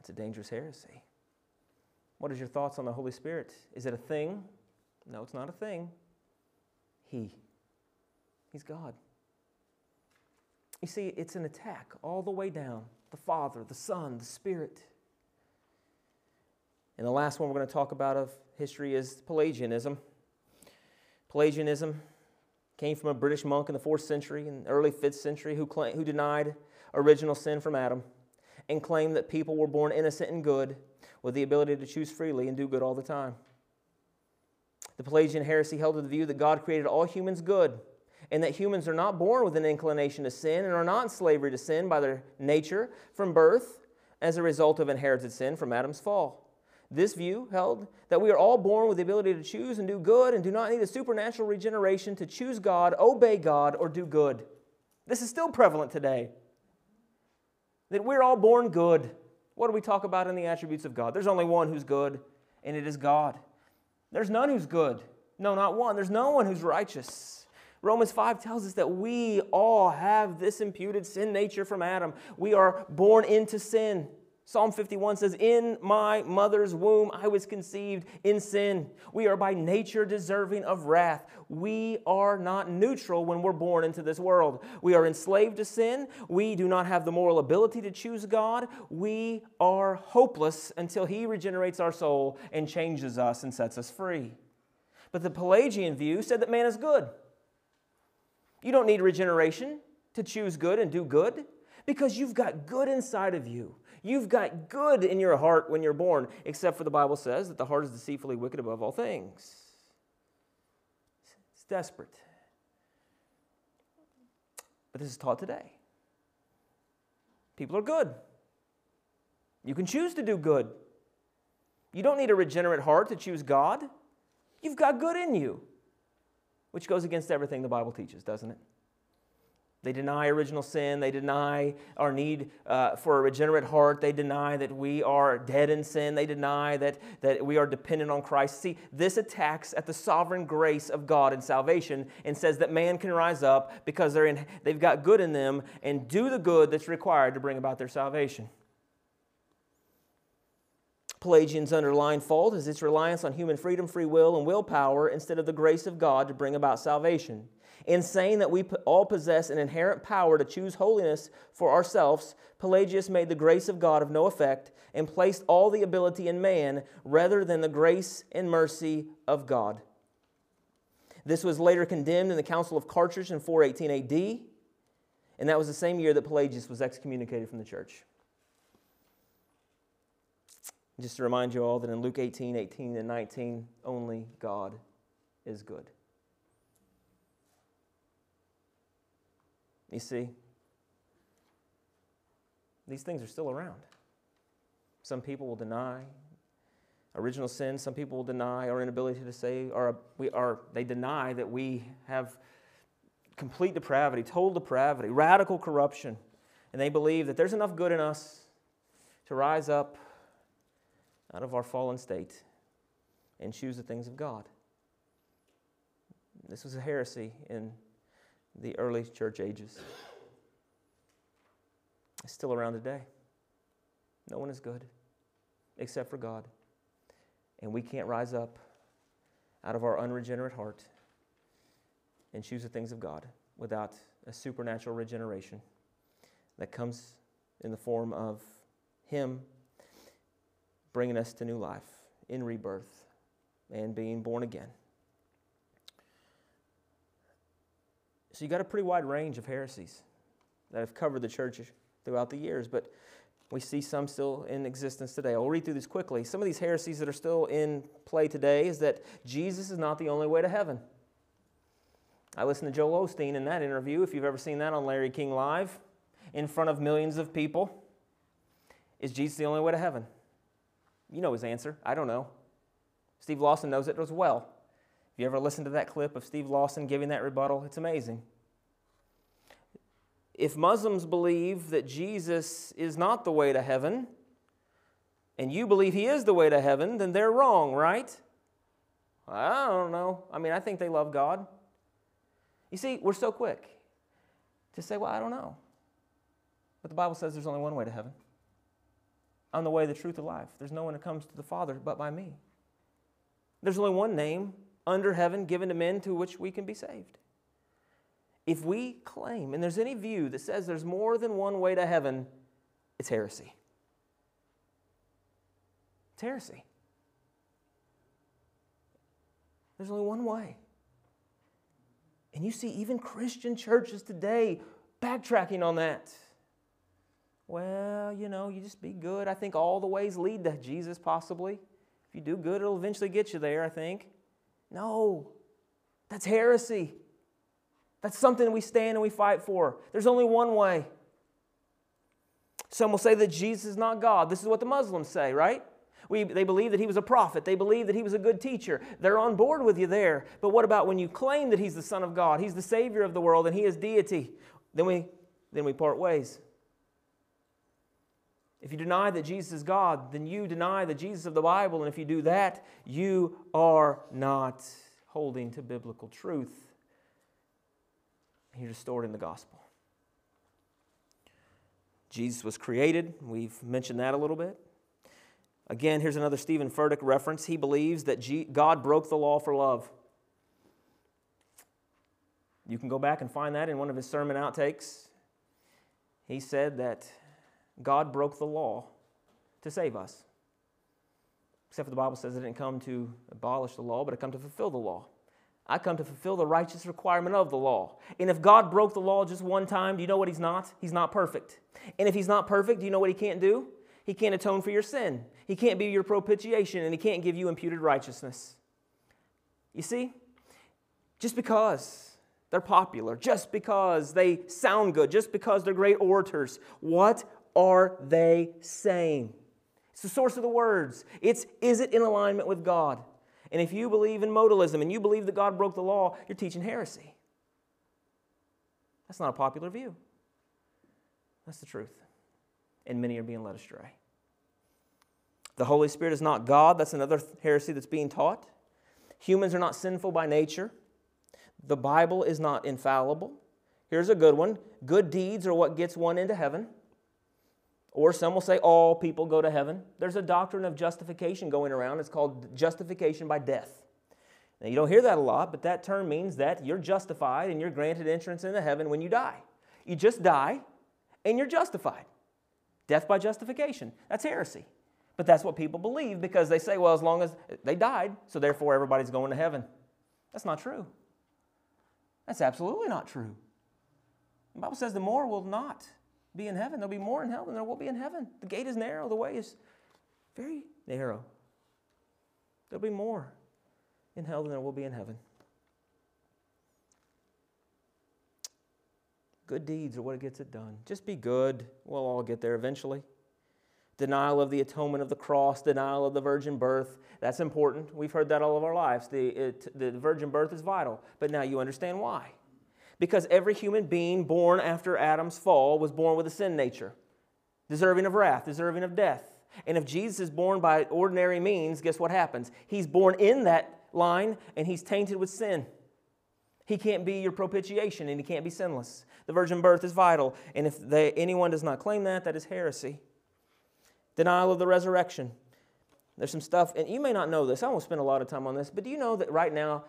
It's a dangerous heresy. What is your thoughts on the Holy Spirit? Is it a thing? No, it's not a thing. He. He's God. You see, it's an attack all the way down the Father, the Son, the Spirit. And the last one we're going to talk about of history is Pelagianism. Pelagianism came from a British monk in the 4th century and early 5th century who, claimed, who denied original sin from Adam and claimed that people were born innocent and good with the ability to choose freely and do good all the time. The Pelagian heresy held to the view that God created all humans good and that humans are not born with an inclination to sin and are not in slavery to sin by their nature from birth as a result of inherited sin from Adam's fall. This view held that we are all born with the ability to choose and do good and do not need a supernatural regeneration to choose God, obey God, or do good. This is still prevalent today. That we're all born good. What do we talk about in the attributes of God? There's only one who's good, and it is God. There's none who's good. No, not one. There's no one who's righteous. Romans 5 tells us that we all have this imputed sin nature from Adam. We are born into sin. Psalm 51 says, In my mother's womb I was conceived in sin. We are by nature deserving of wrath. We are not neutral when we're born into this world. We are enslaved to sin. We do not have the moral ability to choose God. We are hopeless until He regenerates our soul and changes us and sets us free. But the Pelagian view said that man is good. You don't need regeneration to choose good and do good because you've got good inside of you. You've got good in your heart when you're born, except for the Bible says that the heart is deceitfully wicked above all things. It's desperate. But this is taught today. People are good. You can choose to do good. You don't need a regenerate heart to choose God. You've got good in you, which goes against everything the Bible teaches, doesn't it? They deny original sin. They deny our need uh, for a regenerate heart. They deny that we are dead in sin. They deny that, that we are dependent on Christ. See, this attacks at the sovereign grace of God in salvation and says that man can rise up because they're in, they've got good in them and do the good that's required to bring about their salvation. Pelagian's underlying fault is its reliance on human freedom, free will, and willpower instead of the grace of God to bring about salvation. In saying that we all possess an inherent power to choose holiness for ourselves, Pelagius made the grace of God of no effect and placed all the ability in man rather than the grace and mercy of God. This was later condemned in the Council of Carthage in 418 AD, and that was the same year that Pelagius was excommunicated from the church. Just to remind you all that in Luke 18, 18, and 19, only God is good. You see, these things are still around. Some people will deny original sin. Some people will deny our inability to say, or we are, they deny that we have complete depravity, total depravity, radical corruption. And they believe that there's enough good in us to rise up out of our fallen state and choose the things of God. This was a heresy in the early church ages. It's still around today. No one is good except for God. And we can't rise up out of our unregenerate heart and choose the things of God without a supernatural regeneration that comes in the form of Him bringing us to new life in rebirth and being born again. So you got a pretty wide range of heresies that have covered the church throughout the years, but we see some still in existence today. I'll read through these quickly. Some of these heresies that are still in play today is that Jesus is not the only way to heaven. I listened to Joel Osteen in that interview, if you've ever seen that on Larry King Live, in front of millions of people. Is Jesus the only way to heaven? You know his answer. I don't know. Steve Lawson knows it as well. If you ever listen to that clip of Steve Lawson giving that rebuttal, it's amazing. if Muslims believe that Jesus is not the way to heaven, and you believe he is the way to heaven, then they're wrong, right? I don't know. I mean, I think they love God. You see, we're so quick to say, well, I don't know. But the Bible says there's only one way to heaven. I'm the way, the truth, the life. There's no one that comes to the Father but by me. There's only one name under heaven given to men to which we can be saved. If we claim, and there's any view that says there's more than one way to heaven, it's heresy. It's heresy. There's only one way. And you see, even Christian churches today backtracking on that. Well, you know, you just be good. I think all the ways lead to Jesus, possibly. If you do good, it'll eventually get you there, I think. No, that's heresy. That's something we stand and we fight for. There's only one way. Some will say that Jesus is not God. This is what the Muslims say, right? We, they believe that he was a prophet. They believe that he was a good teacher. They're on board with you there. But what about when you claim that he's the Son of God, he's the Savior of the world, and he is deity? Then we, then we part ways. If you deny that Jesus is God, then you deny the Jesus of the Bible. And if you do that, you are not holding to biblical truth. You're distorting the gospel. Jesus was created. We've mentioned that a little bit. Again, here's another Steven Furtick reference. He believes that God broke the law for love. You can go back and find that in one of his sermon outtakes. He said that God broke the law to save us. Except for the Bible says it didn't come to abolish the law, but it come to fulfill the law. I come to fulfill the righteous requirement of the law. And if God broke the law just one time, do you know what He's not? He's not perfect. And if He's not perfect, do you know what He can't do? He can't atone for your sin. He can't be your propitiation, and He can't give you imputed righteousness. You see? Just because they're popular, just because they sound good, just because they're great orators, what are they saying? It's the source of the words. It's is it in alignment with God? And if you believe in modalism and you believe that God broke the law, you're teaching heresy. That's not a popular view. That's the truth. And many are being led astray. The Holy Spirit is not God. That's another heresy that's being taught. Humans are not sinful by nature. The Bible is not infallible. Here's a good one good deeds are what gets one into heaven. Or some will say all people go to heaven. There's a doctrine of justification going around. It's called justification by death. Now, you don't hear that a lot, but that term means that you're justified and you're granted entrance into heaven when you die. You just die and you're justified. Death by justification. That's heresy. But that's what people believe because they say, well, as long as they died, so therefore everybody's going to heaven. That's not true. That's absolutely not true. The Bible says the more will not be in heaven. There'll be more in hell than there will be in heaven. The gate is narrow, the way is very narrow. There'll be more in hell than there will be in heaven. Good deeds are what gets it done. Just be good. We'll all get there eventually. Denial of the atonement of the cross, denial of the virgin birth. That's important. We've heard that all of our lives. The, it, the virgin birth is vital. But now you understand why because every human being born after Adam's fall was born with a sin nature, deserving of wrath, deserving of death. And if Jesus is born by ordinary means, guess what happens? He's born in that line and he's tainted with sin. He can't be your propitiation and he can't be sinless. The virgin birth is vital. And if they, anyone does not claim that, that is heresy. Denial of the resurrection. There's some stuff, and you may not know this. I won't spend a lot of time on this, but do you know that right now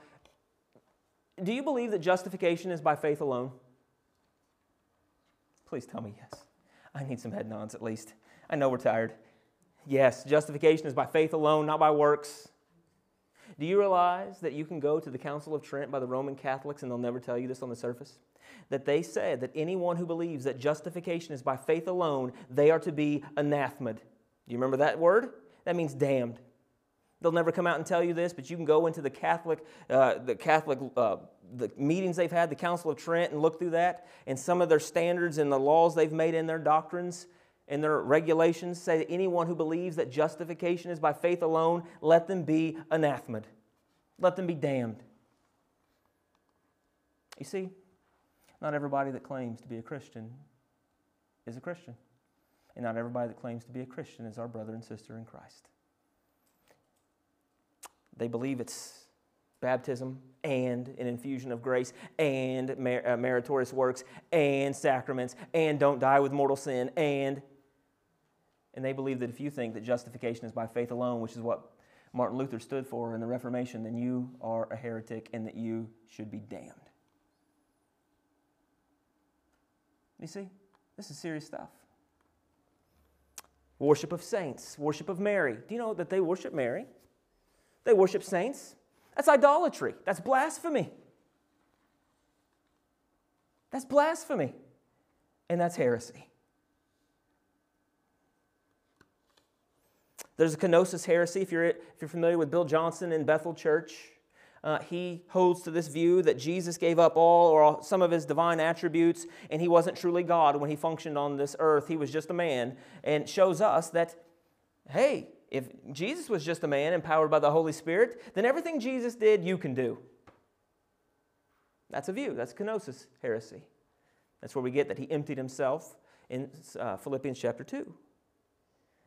do you believe that justification is by faith alone? Please tell me yes. I need some head nods at least. I know we're tired. Yes, justification is by faith alone, not by works. Do you realize that you can go to the Council of Trent by the Roman Catholics and they'll never tell you this on the surface? That they said that anyone who believes that justification is by faith alone, they are to be anathemaed. Do you remember that word? That means damned. They'll never come out and tell you this, but you can go into the Catholic, uh, the Catholic uh, the meetings they've had, the Council of Trent, and look through that. And some of their standards and the laws they've made in their doctrines and their regulations say that anyone who believes that justification is by faith alone, let them be anathemaed. Let them be damned. You see, Not everybody that claims to be a Christian is a Christian. And not everybody that claims to be a Christian is our brother and sister in Christ. They believe it's baptism and an infusion of grace and mer- uh, meritorious works and sacraments and don't die with mortal sin and and they believe that if you think that justification is by faith alone which is what martin luther stood for in the reformation then you are a heretic and that you should be damned. You see this is serious stuff. Worship of saints worship of mary. Do you know that they worship mary they worship saints that's idolatry. That's blasphemy. That's blasphemy. And that's heresy. There's a kenosis heresy. If you're, if you're familiar with Bill Johnson in Bethel Church, uh, he holds to this view that Jesus gave up all or all, some of his divine attributes and he wasn't truly God when he functioned on this earth. He was just a man and shows us that, hey, if Jesus was just a man empowered by the Holy Spirit, then everything Jesus did, you can do. That's a view. That's kenosis heresy. That's where we get that he emptied himself in uh, Philippians chapter 2.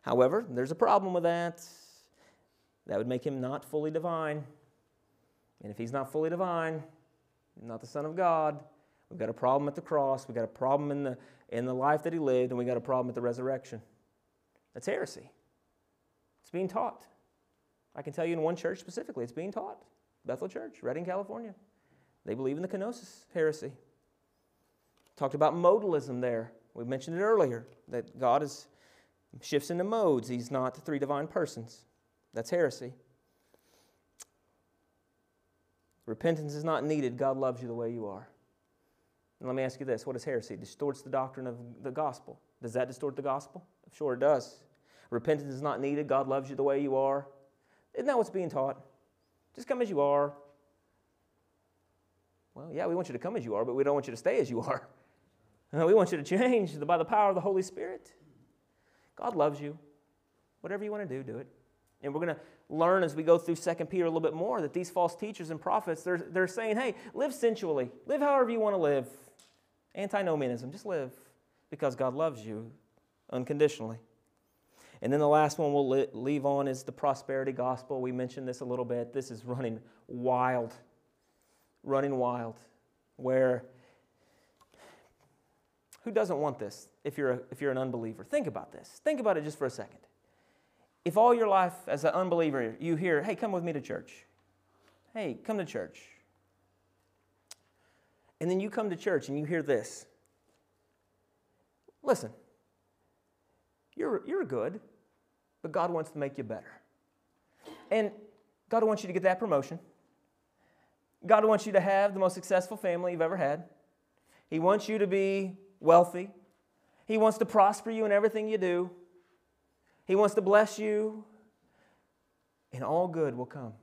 However, there's a problem with that. That would make him not fully divine. And if he's not fully divine, not the Son of God, we've got a problem at the cross, we've got a problem in the, in the life that he lived, and we've got a problem at the resurrection. That's heresy. It's being taught. I can tell you in one church specifically, it's being taught. Bethel Church, Redding, California. They believe in the kenosis heresy. Talked about modalism there. We mentioned it earlier that God is shifts into modes. He's not three divine persons. That's heresy. Repentance is not needed. God loves you the way you are. And let me ask you this what is heresy? It distorts the doctrine of the gospel. Does that distort the gospel? Sure, it does. Repentance is not needed. God loves you the way you are. Isn't that what's being taught? Just come as you are. Well, yeah, we want you to come as you are, but we don't want you to stay as you [laughs] are. No, we want you to change by the power of the Holy Spirit. God loves you. Whatever you want to do, do it. And we're going to learn as we go through 2 Peter a little bit more that these false teachers and prophets, they're, they're saying, hey, live sensually. Live however you want to live. Antinomianism, just live because God loves you unconditionally. And then the last one we'll leave on is the prosperity gospel. We mentioned this a little bit. This is running wild, running wild, where who doesn't want this if you're, a, if you're an unbeliever? Think about this. Think about it just for a second. If all your life as an unbeliever you hear, hey, come with me to church. Hey, come to church. And then you come to church and you hear this. Listen, you're, you're good but God wants to make you better. And God wants you to get that promotion. God wants you to have the most successful family you've ever had. He wants you to be wealthy. He wants to prosper you in everything you do. He wants to bless you, and all good will come.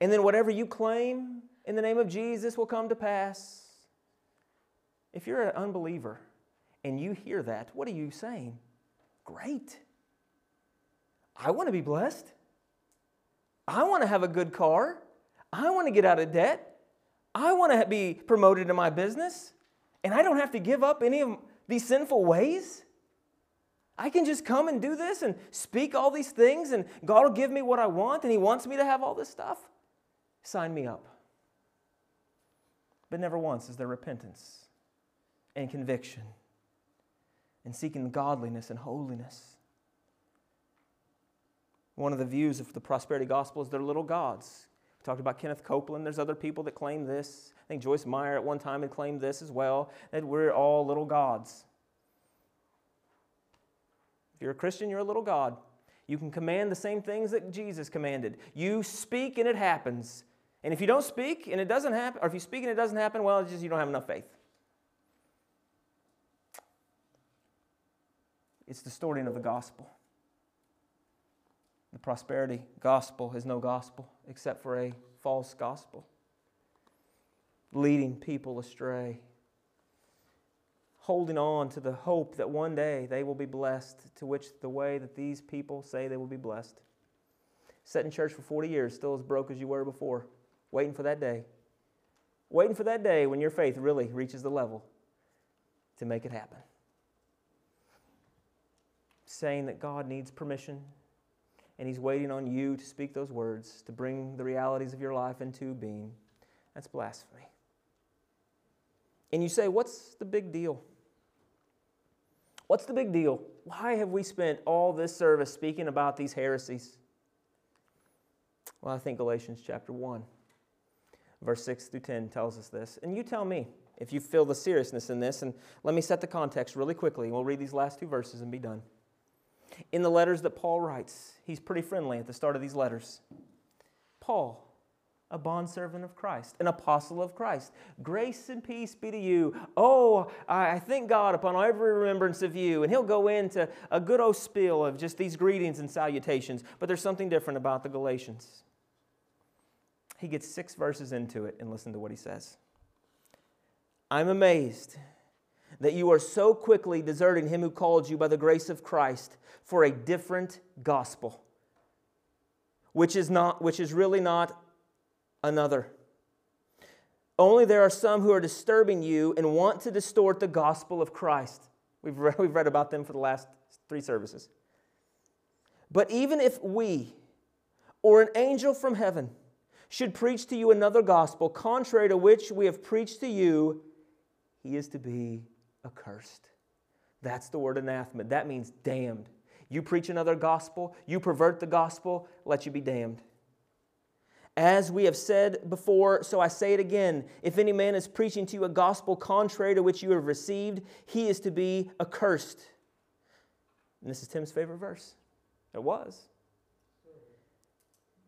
And then whatever you claim in the name of Jesus will come to pass. If you're an unbeliever and you hear that, what are you saying? Great. I want to be blessed. I want to have a good car. I want to get out of debt. I want to be promoted in my business. And I don't have to give up any of these sinful ways. I can just come and do this and speak all these things, and God will give me what I want, and He wants me to have all this stuff. Sign me up. But never once is there repentance and conviction and seeking godliness and holiness. One of the views of the prosperity gospel is they're little gods. We talked about Kenneth Copeland. There's other people that claim this. I think Joyce Meyer at one time had claimed this as well that we're all little gods. If you're a Christian, you're a little God. You can command the same things that Jesus commanded. You speak and it happens. And if you don't speak and it doesn't happen, or if you speak and it doesn't happen, well, it's just you don't have enough faith. It's distorting of the gospel. The prosperity gospel is no gospel except for a false gospel, leading people astray, holding on to the hope that one day they will be blessed, to which the way that these people say they will be blessed. Set in church for 40 years, still as broke as you were before, waiting for that day. waiting for that day when your faith really reaches the level to make it happen. Saying that God needs permission and He's waiting on you to speak those words, to bring the realities of your life into being. That's blasphemy. And you say, What's the big deal? What's the big deal? Why have we spent all this service speaking about these heresies? Well, I think Galatians chapter 1, verse 6 through 10 tells us this. And you tell me if you feel the seriousness in this. And let me set the context really quickly. We'll read these last two verses and be done. In the letters that Paul writes, he's pretty friendly at the start of these letters. Paul, a bondservant of Christ, an apostle of Christ. Grace and peace be to you. Oh, I thank God upon every remembrance of you. And he'll go into a good old spiel of just these greetings and salutations. But there's something different about the Galatians. He gets six verses into it, and listen to what he says. I'm amazed that you are so quickly deserting him who called you by the grace of Christ for a different gospel, which is, not, which is really not another. Only there are some who are disturbing you and want to distort the gospel of Christ. We've [laughs] we've read about them for the last three services. But even if we or an angel from heaven should preach to you another gospel, contrary to which we have preached to you, he is to be accursed. That's the word anathema. That means damned. You preach another gospel, you pervert the gospel, let you be damned. As we have said before, so I say it again if any man is preaching to you a gospel contrary to which you have received, he is to be accursed. And this is Tim's favorite verse. It was.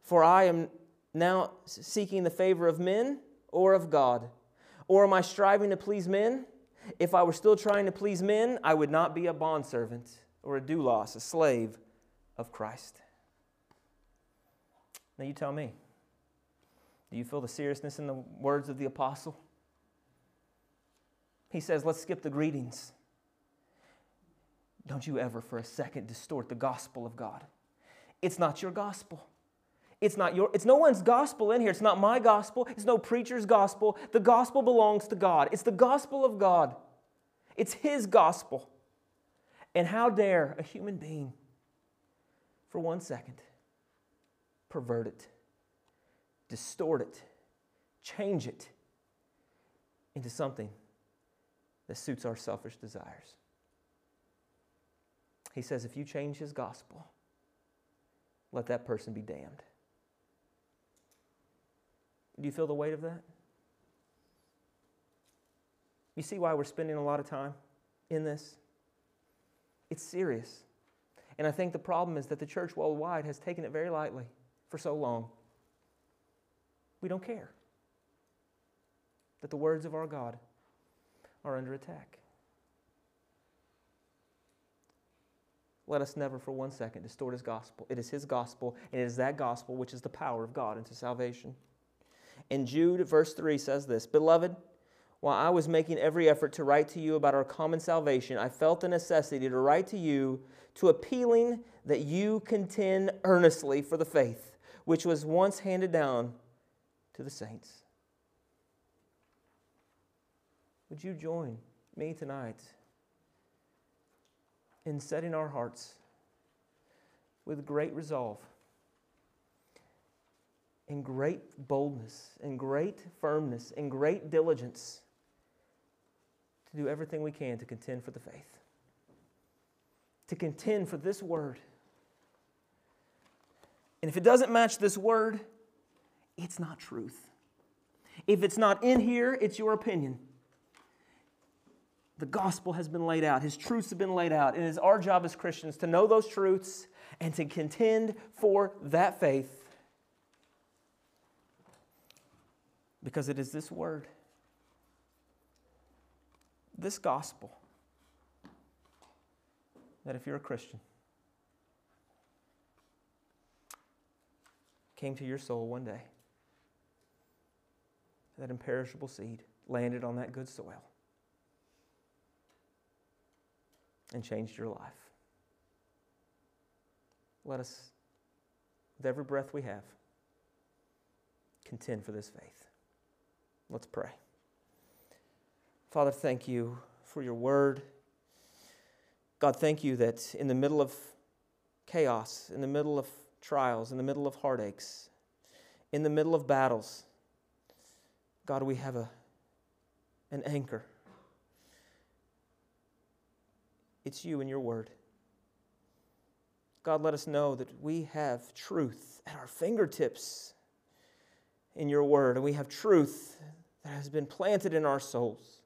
For I am now seeking the favor of men or of God. Or am I striving to please men? If I were still trying to please men, I would not be a bondservant or a doulos, a slave of Christ. Now you tell me. Do you feel the seriousness in the words of the apostle? He says, let's skip the greetings. Don't you ever for a second distort the gospel of God. It's not your gospel. It's not your it's no one's gospel in here. It's not my gospel. It's no preacher's gospel. The gospel belongs to God. It's the gospel of God. It's his gospel. And how dare a human being for one second pervert it, distort it, change it into something that suits our selfish desires. He says, if you change his gospel, let that person be damned. Do you feel the weight of that? You see why we're spending a lot of time in this? It's serious. And I think the problem is that the church worldwide has taken it very lightly for so long. We don't care that the words of our God are under attack. Let us never for one second distort his gospel. It is his gospel, and it is that gospel which is the power of God into salvation. In Jude, verse 3 says this Beloved, while I was making every effort to write to you about our common salvation, I felt the necessity to write to you to appealing that you contend earnestly for the faith which was once handed down to the saints. Would you join me tonight in setting our hearts with great resolve? In great boldness, in great firmness, in great diligence to do everything we can to contend for the faith, to contend for this word. And if it doesn't match this word, it's not truth. If it's not in here, it's your opinion. The gospel has been laid out, his truths have been laid out. and It is our job as Christians to know those truths and to contend for that faith Because it is this word, this gospel, that if you're a Christian, came to your soul one day, that imperishable seed landed on that good soil and changed your life. Let us, with every breath we have, contend for this faith. Let's pray. Father, thank you for your word. God, thank you that in the middle of chaos, in the middle of trials, in the middle of heartaches, in the middle of battles, God, we have a, an anchor. It's you and your word. God, let us know that we have truth at our fingertips in your word, and we have truth that has been planted in our souls.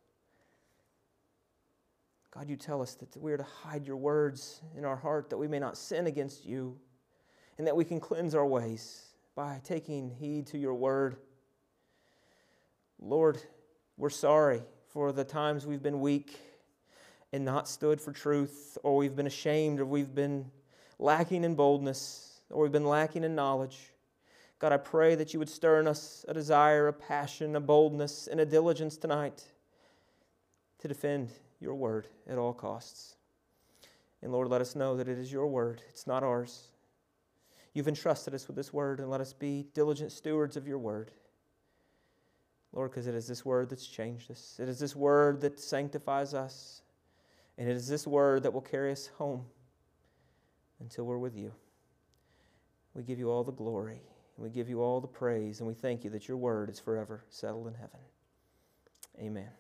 God, you tell us that we are to hide your words in our heart that we may not sin against you, and that we can cleanse our ways by taking heed to your word. Lord, we're sorry for the times we've been weak and not stood for truth, or we've been ashamed, or we've been lacking in boldness, or we've been lacking in knowledge. God, I pray that you would stir in us a desire, a passion, a boldness, and a diligence tonight to defend your word at all costs. And Lord, let us know that it is your word, it's not ours. You've entrusted us with this word, and let us be diligent stewards of your word. Lord, because it is this word that's changed us. It is this word that sanctifies us. And it is this word that will carry us home until we're with you. We give you all the glory, and we give you all the praise, and we thank you that your word is forever settled in heaven. Amen.